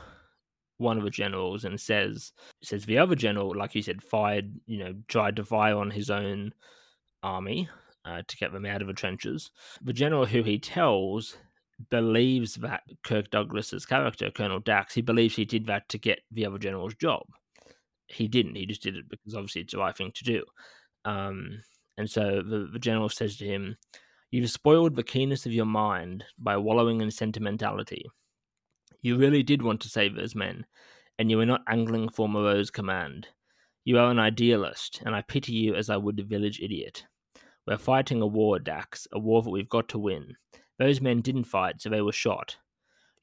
one of the generals and says says the other general, like you said, fired, you know, tried to fire on his own army uh, to get them out of the trenches. The general who he tells believes that Kirk Douglas's character, Colonel Dax, he believes he did that to get the other general's job he didn't. He just did it because obviously it's the right thing to do. Um, and so the, the general says to him, You've spoiled the keenness of your mind by wallowing in sentimentality. You really did want to save those men, and you were not angling for Mireau's command. You are an idealist, and I pity you as I would a village idiot. We're fighting a war, Dax, a war that we've got to win. Those men didn't fight, so they were shot.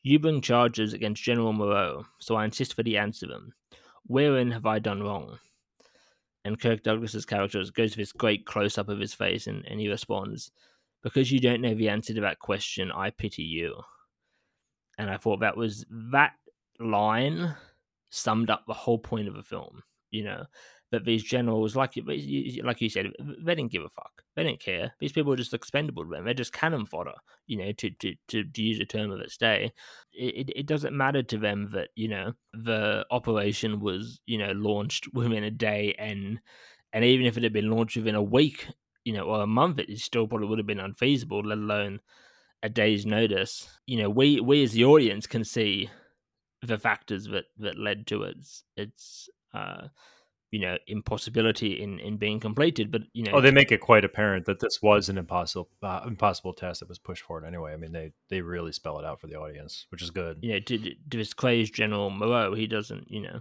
You bring charges against General Mireau, so I insist that he answer them wherein have I done wrong? And Kirk Douglas's character goes to this great close up of his face and, and he responds, Because you don't know the answer to that question, I pity you. And I thought that was that line summed up the whole point of the film. You know, But these generals, like you, like you said, they didn't give a fuck. They didn't care. These people are just expendable to them. They're just cannon fodder, you know, to to to, to use a term of its day. It, it doesn't matter to them that you know the operation was you know launched within a day and and even if it had been launched within a week, you know, or a month, it still probably would have been unfeasible, let alone a day's notice. You know, we we as the audience can see the factors that that led to its its uh, you know impossibility in in being completed. But you know, oh, they make it quite apparent that this was an impossible uh, impossible test that was pushed forward anyway. I mean, they they really spell it out for the audience, which is good. You know, to, to this crazed General Mireau, he doesn't you know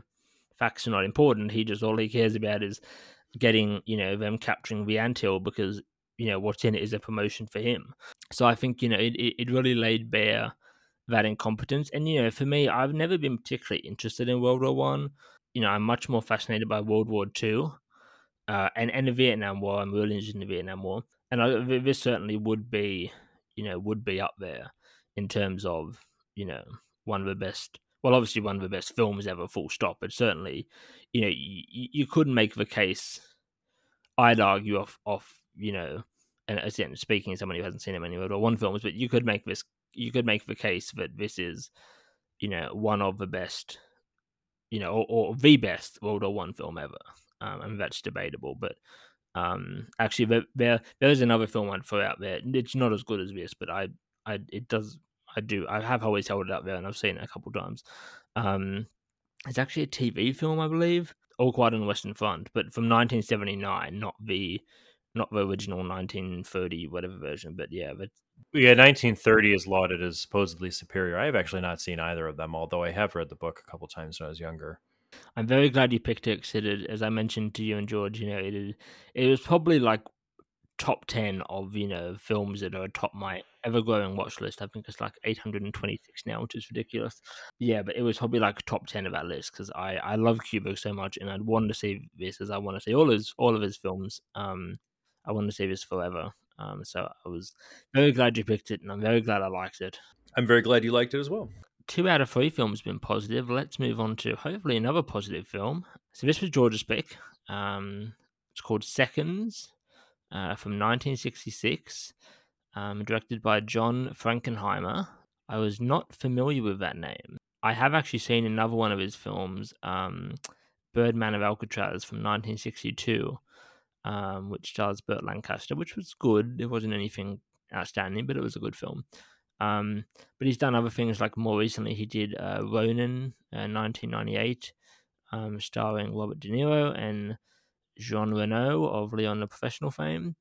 facts are not important. He just all he cares about is getting you know them capturing the anthill because you know what's in it is a promotion for him. So I think you know it it, it really laid bare that incompetence. And you know, for me, I've never been particularly interested in World War One. You know, I'm much more fascinated by World War Two, uh, and and the Vietnam War. I'm really interested in the Vietnam War, and I, this certainly would be, you know, would be up there in terms of you know one of the best. Well, obviously one of the best films ever, full stop. But certainly, you know, you, you couldn't make the case. I'd argue off off you know, and again speaking as someone who hasn't seen many World War One films, but you could make this you could make the case that this is, you know, one of the best, you know, or, or the best World War One film ever. Um, and that's debatable, but um, actually, there, there there's another film I'd throw out there. It's not as good as this, but I, I it does I do I have always held it up there, and I've seen it a couple times. Um, it's actually a TV film, I believe, All Quiet on the Western Front, but from 1979, not the not the original 1930 whatever version, but yeah, but yeah, 1930 is lauded as supposedly superior. I have actually not seen either of them, although I have read the book a couple times when I was younger. I'm very glad you picked it because it, as I mentioned to you and George, you know, it it was probably like top 10 of you know films that are atop my ever growing watch list i think it's like 826 now which is ridiculous yeah but it was probably like top 10 of that list because i i love kubrick so much and i'd want to see this as i want to see all his all of his films um I want to see this forever. Um, so I was very glad you picked it, and I'm very glad I liked it. I'm very glad you liked it as well. Two out of three films have been positive. Let's move on to hopefully another positive film. So this was George's pick. Um, it's called Seconds uh, from 1966, um, directed by John Frankenheimer. I was not familiar with that name. I have actually seen another one of his films, um, Birdman of Alcatraz from 1962 um, which stars Burt Lancaster, which was good. It wasn't anything outstanding, but it was a good film. Um, but he's done other things like more recently he did uh, Ronin, uh, 1998, um, starring Robert De Niro and Jean Reno of Leon the Professional fame.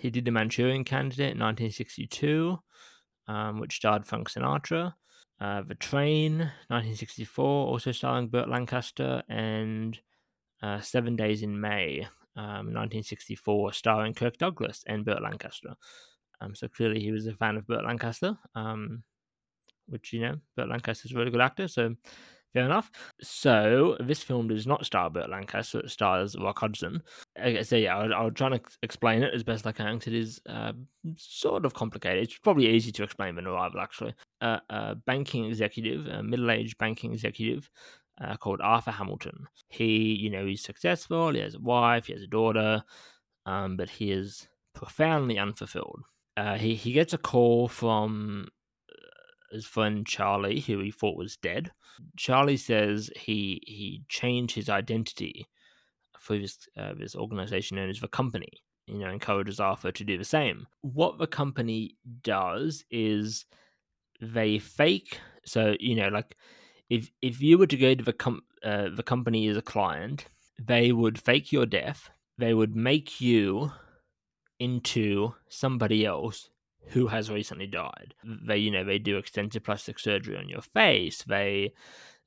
He did The Manchurian Candidate in 1962, um, which starred Frank Sinatra. Uh, the Train, 1964, also starring Burt Lancaster, and uh, Seven Days in May, um, 1964, starring Kirk Douglas and Burt Lancaster. Um, so clearly he was a fan of Burt Lancaster, um, which, you know, Burt Lancaster is a really good actor, so fair enough. So this film does not star Burt Lancaster, it stars Rock Hudson. Okay, So yeah, I'll, I'll try to explain it as best I can because it is uh, sort of complicated. It's probably easy to explain than Arrival, actually. Uh, a banking executive, a middle-aged banking executive, uh, called Arthur Hamilton. He, you know, he's successful. He has a wife. He has a daughter, um, but he is profoundly unfulfilled. Uh, he he gets a call from uh, his friend Charlie, who he thought was dead. Charlie says he he changed his identity for this uh, this organization known as the company. You know, encourages Arthur to do the same. What the company does is they fake. So you know, like if if you were to go to the com- uh, the company as a client, they would fake your death. They would make you into somebody else who has recently died. They, you know, they do extensive plastic surgery on your face. They,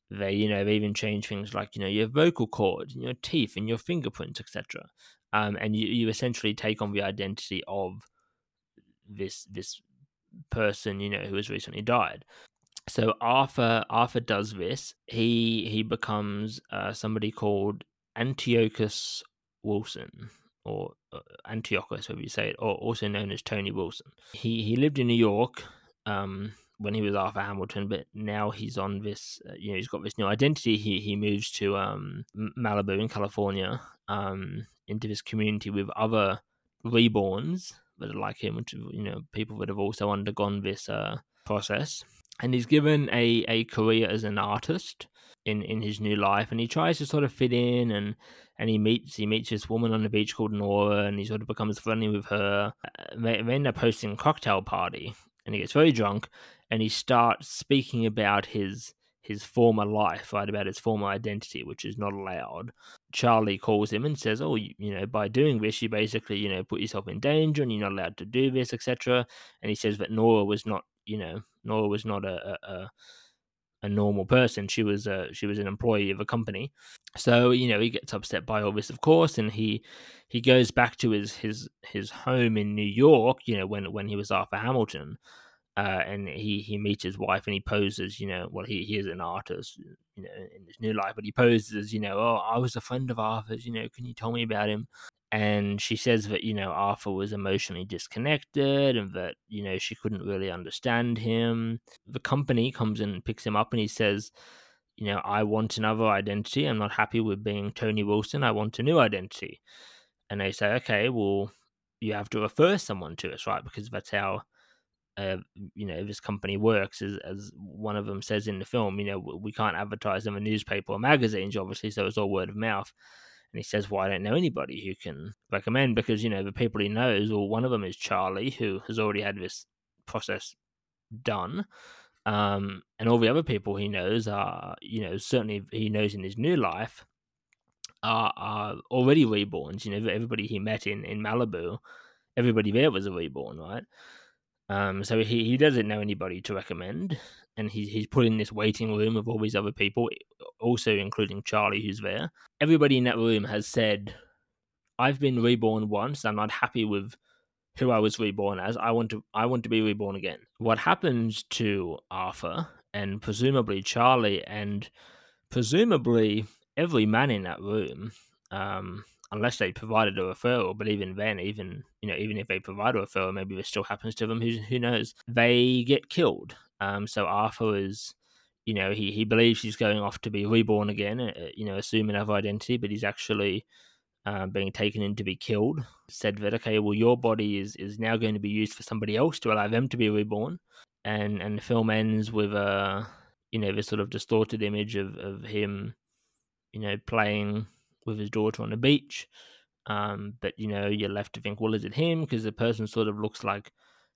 they, you know, they even change things like, you know, your vocal cords, and your teeth, and your fingerprints, etc. Um, and you, you essentially take on the identity of this this person, you know, who has recently died so Arthur Arthur does this. He he becomes uh, somebody called Antiochus Wilson or uh, Antiochus, whatever you say it, or also known as Tony Wilson. He he lived in New York um, when he was Arthur Hamilton, but now he's on this. Uh, you know, he's got this new identity. He he moves to um, Malibu in California, um, into this community with other reborns that are like him, which you know, people that have also undergone this uh, process. And he's given a, a career as an artist in, in his new life, and he tries to sort of fit in, and and he meets he meets this woman on the beach called Nora, and he sort of becomes friendly with her. Uh, they, they end up hosting a cocktail party, and he gets very drunk, and he starts speaking about his his former life, right, about his former identity, which is not allowed. Charlie calls him and says, "Oh, you, you, know, by doing this, you basically, you know, put yourself in danger, and you're not allowed to do this, etc." And he says that Nora was not, you know, Nora was not a, a, a normal person. She was a she was an employee of a company. So you know, he gets upset by all this, of course, and he he goes back to his his his home in New York. You know, when when he was Arthur Hamilton uh, and he he meets his wife and he poses, you know, well he, he is an artist, you know, in his new life, but he poses, you know, oh I was a friend of Arthur's, you know, can you tell me about him? And she says that you know Arthur was emotionally disconnected and that you know she couldn't really understand him. The company comes in and picks him up and he says, you know, I want another identity. I'm not happy with being Tony Wilson. I want a new identity. And they say, okay, well, you have to refer someone to us, right? Because that's how uh, you know this company works as, as one of them says in the film you know we can't advertise in a newspaper or magazines obviously so it's all word of mouth and he says well i don't know anybody who can recommend because you know the people he knows well one of them is charlie who has already had this process done. Um, and all the other people he knows are you know certainly he knows in his new life are, are already reborns. You know everybody he met in in malibu everybody there was a reborn right um, so he, he doesn't know anybody to recommend, and he's he's put in this waiting room of all these other people, also including Charlie, who's there. Everybody in that room has said, "I've been reborn once. I'm not happy with who I was reborn as. I want to I want to be reborn again." What happens to Arthur and presumably Charlie and presumably every man in that room? Um, unless they provided a referral. But even then, even you know, even if they provide a referral, maybe this still happens to them. Who who knows? They get killed. Um, so Arthur is, you know, he he believes he's going off to be reborn again. Uh, you know, assume another identity, but he's actually. Uh, being taken in to be killed, said that okay, well, your body is is now going to be used for somebody else to allow them to be reborn, and and the film ends with a you know this sort of distorted image of of him, you know, playing with his daughter on the beach. Um, but you know, you're left to think, well, is it him? Because the person sort of looks like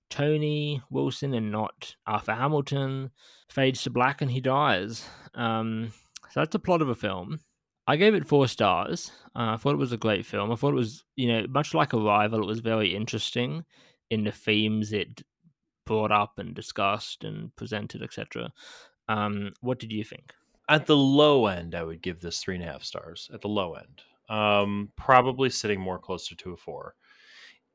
Tony Wilson and not Arthur Hamilton. Fades to black and he dies. Um, so that's the plot of a film. I gave it four stars. Uh, I thought it was a great film. I thought it was, you know, much like Arrival, it was very interesting in the themes it brought up and discussed and presented, etc. Um, what did you think? At the low end, I would give this three and a half stars. At the low end, um, probably sitting more closer to a four.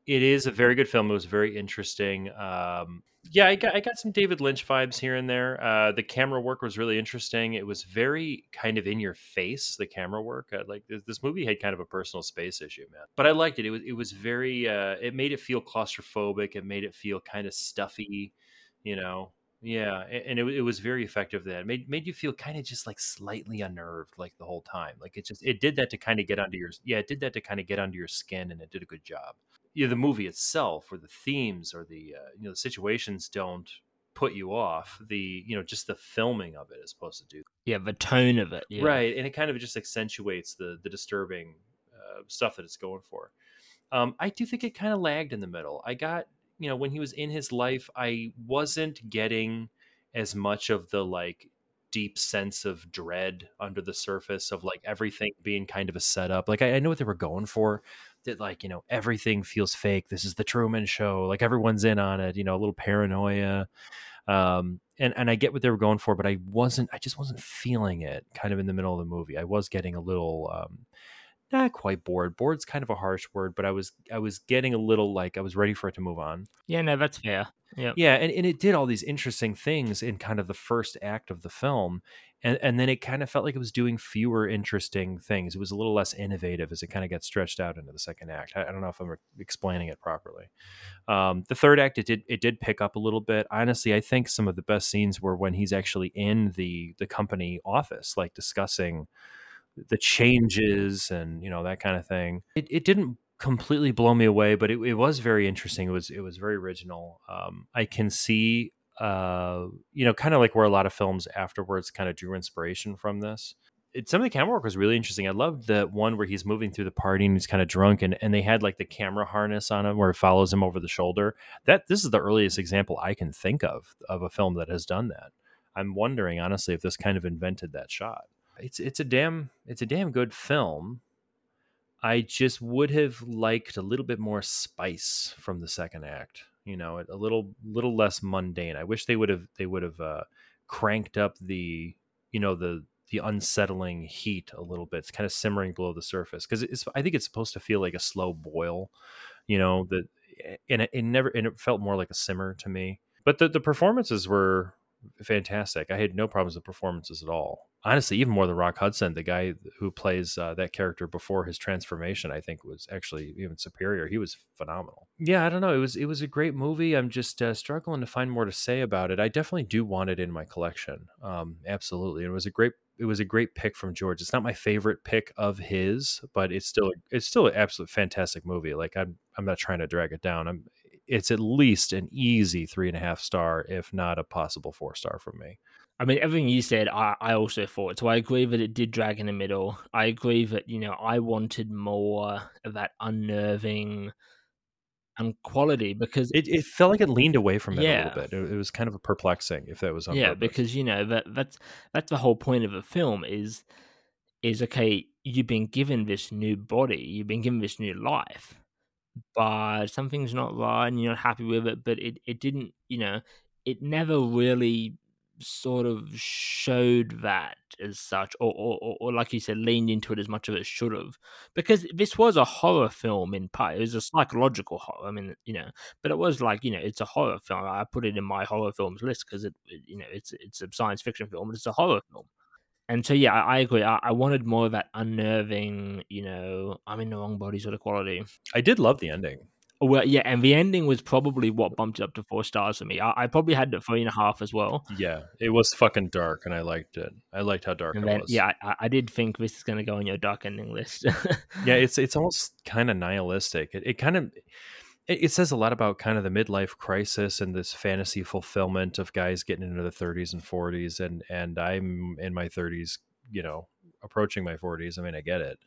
It is a very good film. It was very interesting. Um, yeah, I got I got some David Lynch vibes here and there. Uh, the camera work was really interesting. It was very kind of in your face. The camera work, uh, like this, movie had kind of a personal space issue, man. But I liked it. It was it was very. Uh, it made it feel claustrophobic. It made it feel kind of stuffy. You know, yeah, and it, it was very effective. That made made you feel kind of just like slightly unnerved, like the whole time. Like it just it did that to kind of get under your yeah, it did that to kind of get under your skin, and it did a good job. Yeah, the movie itself, or the themes, or the uh, you know the situations don't put you off. The you know just the filming of it is supposed to do. Yeah, the tone of it. Yeah. Right, and it kind of just accentuates the the disturbing uh, stuff that it's going for. Um, I do think it kind of lagged in the middle. I got you know when he was in his life i wasn't getting as much of the like deep sense of dread under the surface of like everything being kind of a setup. Like I, I know what they were going for that like you know everything feels fake this is the truman show like everyone's in on it you know a little paranoia. Um and and i get what they were going for but i wasn't i just wasn't feeling it kind of in the middle of the movie. I was getting a little um not quite bored. Bored's kind of a harsh word, but I was I was getting a little like I was ready for it to move on. Yeah, no, that's fair. Yeah. Yeah, and, and it did all these interesting things in kind of the first act of the film. And and then it kind of felt like it was doing fewer interesting things. It was a little less innovative as it kind of got stretched out into the second act. I, I don't know if I'm re- explaining it properly. Um, the third act it did it did pick up a little bit. Honestly, I think some of the best scenes were when he's actually in the the company office, like discussing the changes and you know that kind of thing. It it didn't completely blow me away, but it, it was very interesting. It was it was very original. Um, I can see, uh, you know, kind of like where a lot of films afterwards kind of drew inspiration from this. It, some of the camera work was really interesting. I loved the one where he's moving through the party and he's kind of drunk, and, and they had like the camera harness on him where it follows him over the shoulder. That this is the earliest example I can think of of a film that has done that. I'm wondering honestly if this kind of invented that shot. It's it's a damn it's a damn good film. I just would have liked a little bit more spice from the second act. You know, a little little less mundane. I wish they would have they would have uh, cranked up the you know the the unsettling heat a little bit. It's kind of simmering below the surface because it's. I think it's supposed to feel like a slow boil. You know that, and it, it never and it felt more like a simmer to me. But the the performances were fantastic. I had no problems with performances at all. Honestly, even more than Rock Hudson, the guy who plays uh, that character before his transformation, I think was actually even superior. He was phenomenal. Yeah, I don't know. It was it was a great movie. I'm just uh, struggling to find more to say about it. I definitely do want it in my collection. Um, absolutely, it was a great it was a great pick from George. It's not my favorite pick of his, but it's still it's still an absolute fantastic movie. Like I'm I'm not trying to drag it down. I'm it's at least an easy three and a half star, if not a possible four star from me. I mean, everything you said, I, I also thought. So I agree that it did drag in the middle. I agree that, you know, I wanted more of that unnerving and quality because it, it felt like it leaned away from it yeah. a little bit. It, it, was kind of a perplexing if that was on Yeah, purpose. because, you know, that that's that's the whole point of a film is is okay, you've been given this new body, you've been given this new life but something's not right and you're not happy with it. But it, it didn't, you know, it never really sort of showed that as such, or, or, or, like you said, leaned into it as much as it should have. Because this was a horror film in part. It was a psychological horror. I mean, you know, but it was like, you know, it's a horror film. I put it in my horror films list because it, you know, it's it's a science fiction film, but it's a horror film and so yeah, I, I agree. I, I, wanted more of that unnerving, you know, I'm in the wrong body sort of quality. I did love the ending. Well, yeah, and the ending was probably what bumped it up to four stars for me. I, I probably had it three and a half as well. Yeah, it was fucking dark, and I liked it. I liked how dark and it then, was. Yeah, I, I, did think this is going to go on your dark ending list. yeah, it's it's almost kind of nihilistic. It, it kind of it, says a lot about kind of the midlife crisis and this fantasy fulfillment of guys getting into the 30s and 40s and and i'm in my 30s you know approaching my 40s i mean i get it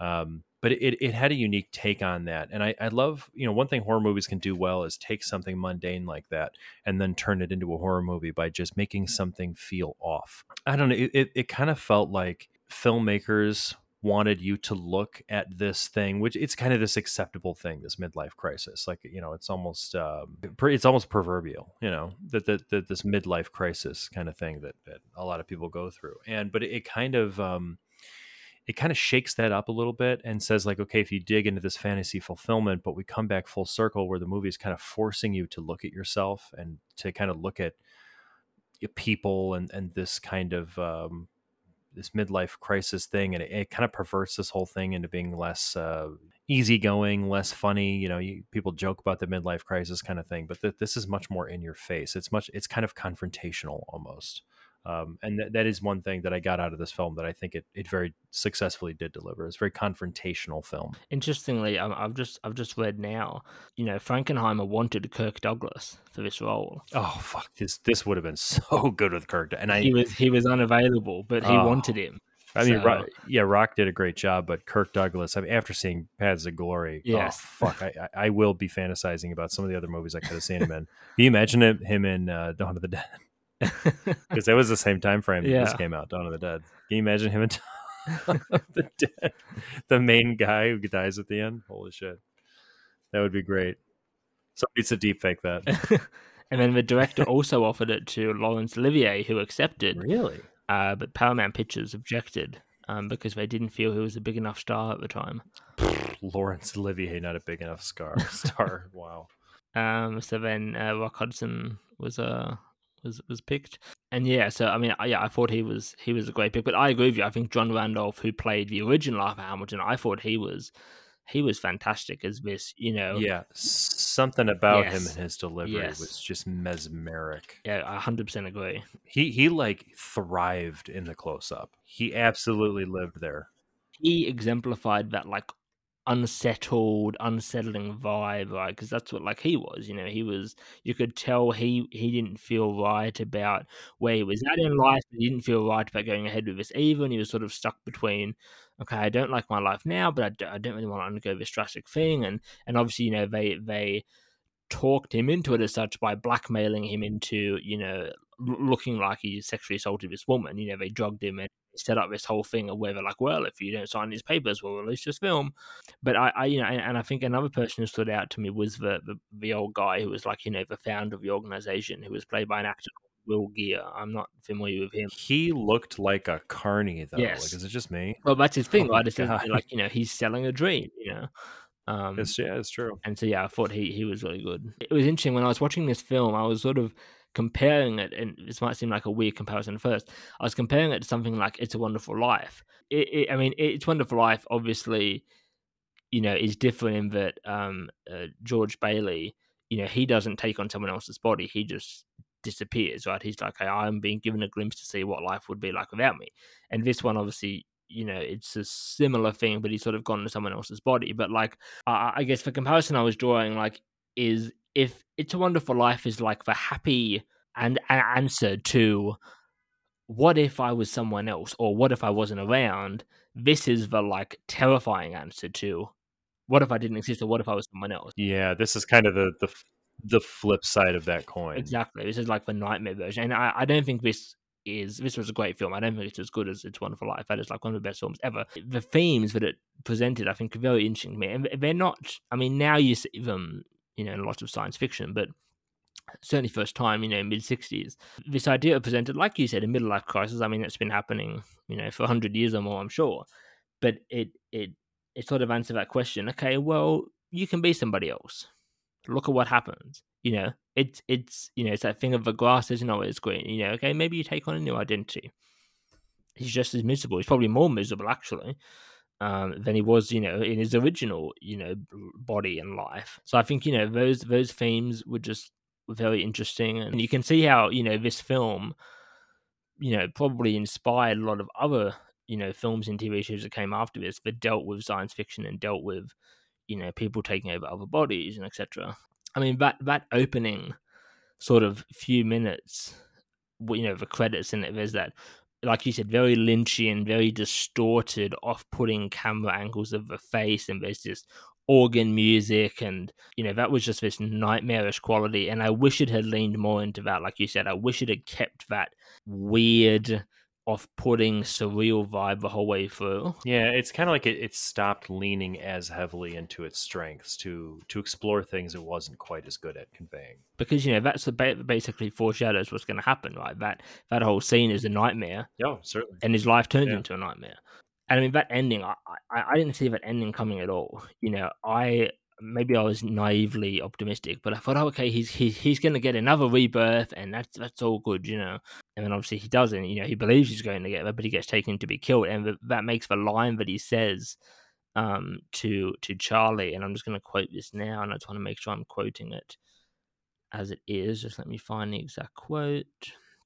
um, but it, it had a unique take on that and I, I love you know one thing horror movies can do well is take something mundane like that and then turn it into a horror movie by just making something feel off. I don't know it, it, it kind of felt like filmmakers wanted you to look at this thing which it's kind of this acceptable thing this midlife crisis like you know it's almost um, it's almost proverbial you know that, that, that this midlife crisis kind of thing that, that a lot of people go through. And but it, it kind of um, it kind of shakes that up a little bit and says like okay if you dig into this fantasy fulfillment but we come back full circle where the movie is kind of forcing you to look at yourself and to kind of look at people and and this kind of um, this midlife crisis thing, and it, it kind of perverts this whole thing into being less uh, easygoing, less funny. You know, you, people joke about the midlife crisis kind of thing, but th- this is much more in your face. It's much, it's kind of confrontational almost. Um, and th- that is one thing that I got out of this film that I think it, it very successfully did deliver. It's a very confrontational film. Interestingly, I've just I've just read now, you know, Frankenheimer wanted Kirk Douglas for this role. Oh fuck this this would have been so good with Kirk, and I he was he was unavailable, but he oh. wanted him. I mean, so, Rock, yeah, Rock did a great job, but Kirk Douglas. I mean, after seeing Paths of Glory, oh, yes, oh, fuck, I, I will be fantasizing about some of the other movies I could have seen him in. Can you imagine him, him in uh, Dawn of the Dead? because it was the same time frame yeah. this came out, Dawn of the Dead. Can you imagine him in Dawn of the Dead? The main guy who dies at the end? Holy shit. That would be great. Somebody needs to deep fake that. and then the director also offered it to Laurence Olivier, who accepted. Really? Uh, but Paramount Pictures objected. um, because they didn't feel he was a big enough star at the time. Laurence Olivier, not a big enough scar star. wow. Um, so then uh, Rock Hudson was uh was was picked, and yeah, so I mean, yeah, I thought he was he was a great pick, but I agree with you. I think John Randolph, who played the original Arthur Hamilton, I thought he was he was fantastic as this, you know. Yeah, something about Yes. him and his delivery Yes. was just mesmeric. Yeah, I hundred percent agree. He he like thrived in the close up. He absolutely lived there. He exemplified that like unsettled, unsettling vibe, right? Because that's what like he was. You know, he was. You could tell he he didn't feel right about where he was at in life. He didn't feel right about going ahead with this and he was sort of stuck between. Okay, I don't like my life now, but I don't, I don't really want to undergo this drastic thing, and and obviously, you know, they they talked him into it as such by blackmailing him into, you know, looking like he sexually assaulted this woman. You know, they drugged him and set up this whole thing of where they're like, well, if you don't sign these papers, we'll release this film. But I, I you know, and, and I think another person who stood out to me was the, the the old guy who was like, you know, the founder of the organization, who was played by an actor Will Geer. I'm not familiar with him. He looked like a carny though. Yes. Like, is it just me? Well, that's his thing, Oh right? It's just, like you know, he's selling a dream. You know. Um, It's yeah, it's true. and so yeah, I thought he he was really good. It was interesting when I was watching this film. I was sort of comparing it, and this might seem like a weird comparison at first. I was comparing it to something like "It's a Wonderful Life." It, it, I mean, "It's Wonderful Life" obviously, you know, is different in that um, uh, George Bailey, you know, he doesn't take on someone else's body; he just disappears. Right? He's like, hey, I'm being given a glimpse to see what life would be like without me. And this one, obviously, you know, it's a similar thing, but he's sort of gone into someone else's body. But like, I I guess the comparison I was drawing, like, is if "It's a Wonderful Life" is like the happy and a- answer to what if I was someone else, or what if I wasn't around. This is the like terrifying answer to what if I didn't exist, or what if I was someone else. Yeah, this is kind of the the the flip side of that coin. Exactly. This is like the nightmare version, and I, I don't think this is this was a great film. I don't think it's as good as It's Wonderful Life. That is like one of the best films ever. The themes that it presented, I think, are very interesting to me, and they're not. I mean, now you see them, you know, in lots of science fiction, but certainly first time, you know, mid sixties. This idea presented, like you said, a middle life crisis. I mean, it's been happening, you know, for hundred years or more, I'm sure. But it it it sort of answered that question. Okay, well, you can be somebody else. Look at what happens. You know, it's it's you know, it's that thing of the grass isn't always green. You know, okay, maybe you take on a new identity. He's just as miserable. He's probably more miserable actually. Um, than he was, you know, in his original, you know, body and life. So I think, you know, those those themes were just very interesting, and you can see how, you know, this film, you know, probably inspired a lot of other, you know, films and TV shows that came after this that dealt with science fiction and dealt with, you know, people taking over other bodies and etc. I mean, that that opening sort of few minutes, you know, the credits and there's that like you said, very Lynchian, very distorted, off-putting camera angles of the face, and there's just organ music, and you know that was just this nightmarish quality. And I wish it had leaned more into that, like you said. I wish it had kept that weird, off-putting, surreal vibe the whole way through. Yeah, it's kind of like it, it stopped leaning as heavily into its strengths to to explore things it wasn't quite as good at conveying. Because you know that's the ba- basically foreshadows what's going to happen, right? That that whole scene is a nightmare, Yeah, certainly. and his life turns Yeah. into a nightmare. And I mean that ending, I, I I didn't see that ending coming at all. You know, I maybe I was naively optimistic, but I thought, oh, okay, he's he's he's going to get another rebirth, and that's that's all good, you know. And then obviously he doesn't. You know, he believes he's going to get that, but he gets taken to be killed, and that makes the line that he says um to to Charlie, and I'm just going to quote this now, and I just want to make sure I'm quoting it as it is. Just let me find the exact quote.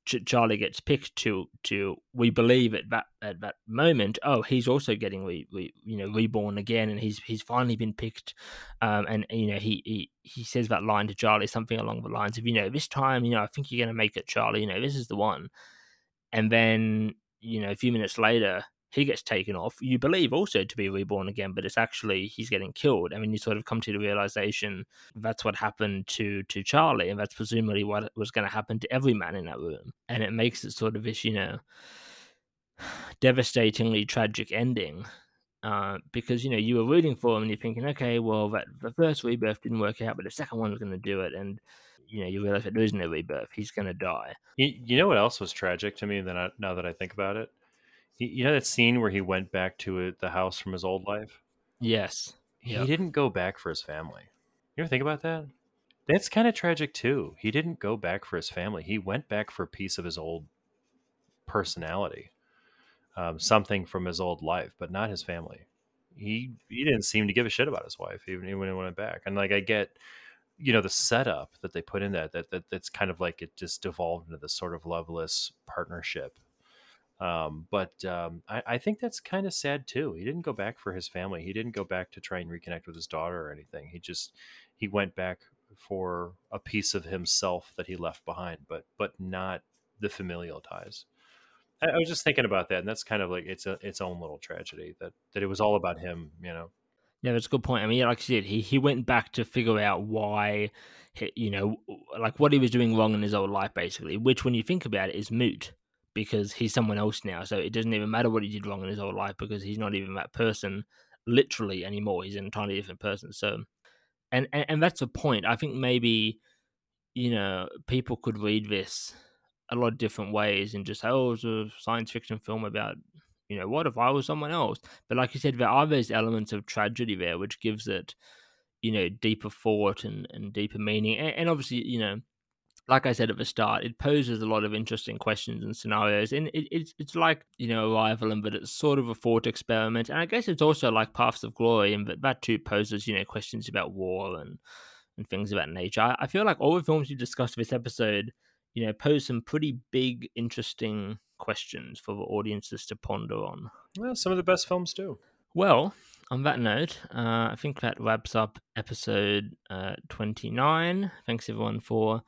Ch- Charlie gets picked to to we believe at that at that moment. Oh, he's also getting re, re, you know reborn again, and he's he's finally been picked. Um, and you know he, he he says that line to Charlie, something along the lines of you know this time you know I think you're gonna make it, Charlie. You know this is the one. And then you know a few minutes later he gets taken off. You believe also to be reborn again, but it's actually he's getting killed. I mean, you sort of come to the realization that's what happened to to Charlie, and that's presumably what was going to happen to every man in that room. And it makes it sort of this, you know, devastatingly tragic ending. Uh, because you know you were rooting for him and you're thinking, okay, well, that the first rebirth didn't work out, but the second one was going to do it, and you know you realize that there is no rebirth; he's going to die. You, you know what else was tragic to me? Then I, now that I think about it, You know that scene where he went back to the house from his old life? Yes. He Yep. didn't go back for his family. You ever think about that? That's kind of tragic too. He didn't go back for his family. He went back for a piece of his old personality, um, something from his old life, but not his family. He he didn't seem to give a shit about his wife even when he went back. And like I get, you know, the setup that they put in that that, that that's kind of like it just devolved into this sort of loveless partnership. Um, but um, I, I think that's kind of sad too. He didn't go back for his family. He didn't go back to try and reconnect with his daughter or anything. He just he went back for a piece of himself that he left behind, but but not the familial ties. I, I was just thinking about that, and that's kind of like it's a its own little tragedy that that it was all about him. You know. Yeah, that's a good point. I mean, like I said, he, he went back to figure out why, he, you know, like what he was doing wrong in his old life, basically. Which, when you think about it, is moot because he's someone else now. So it doesn't even matter what he did wrong in his old life because he's not even that person literally anymore. He's an entirely different person. So, and and, and that's a point. I think maybe, you know, people could read this a lot of different ways and just say, oh, it's a science fiction film about you know, what if I was someone else? But like you said, there are those elements of tragedy there, which gives it, you know, deeper thought and, and deeper meaning. And, and obviously, you know, like I said at the start, it poses a lot of interesting questions and scenarios. And it, it's it's like, you know, Arrival, and but it's sort of a thought experiment. And I guess it's also like Paths of Glory, and that, that too poses, you know, questions about war and, and things about nature. I, I feel like all the films we discussed this episode, you know, pose some pretty big, interesting questions for the audiences to ponder on. Well, some of the best films do. Well, on that note, uh, I think that wraps up episode uh, 29. Thanks everyone for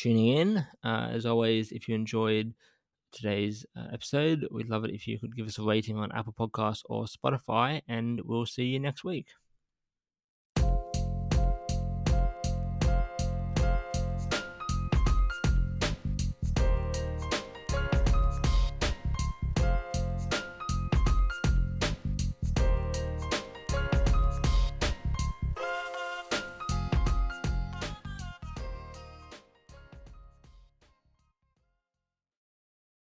tuning in. Uh, as always, if you enjoyed today's uh, episode, we'd love it if you could give us a rating on Apple Podcasts or Spotify, and we'll see you next week.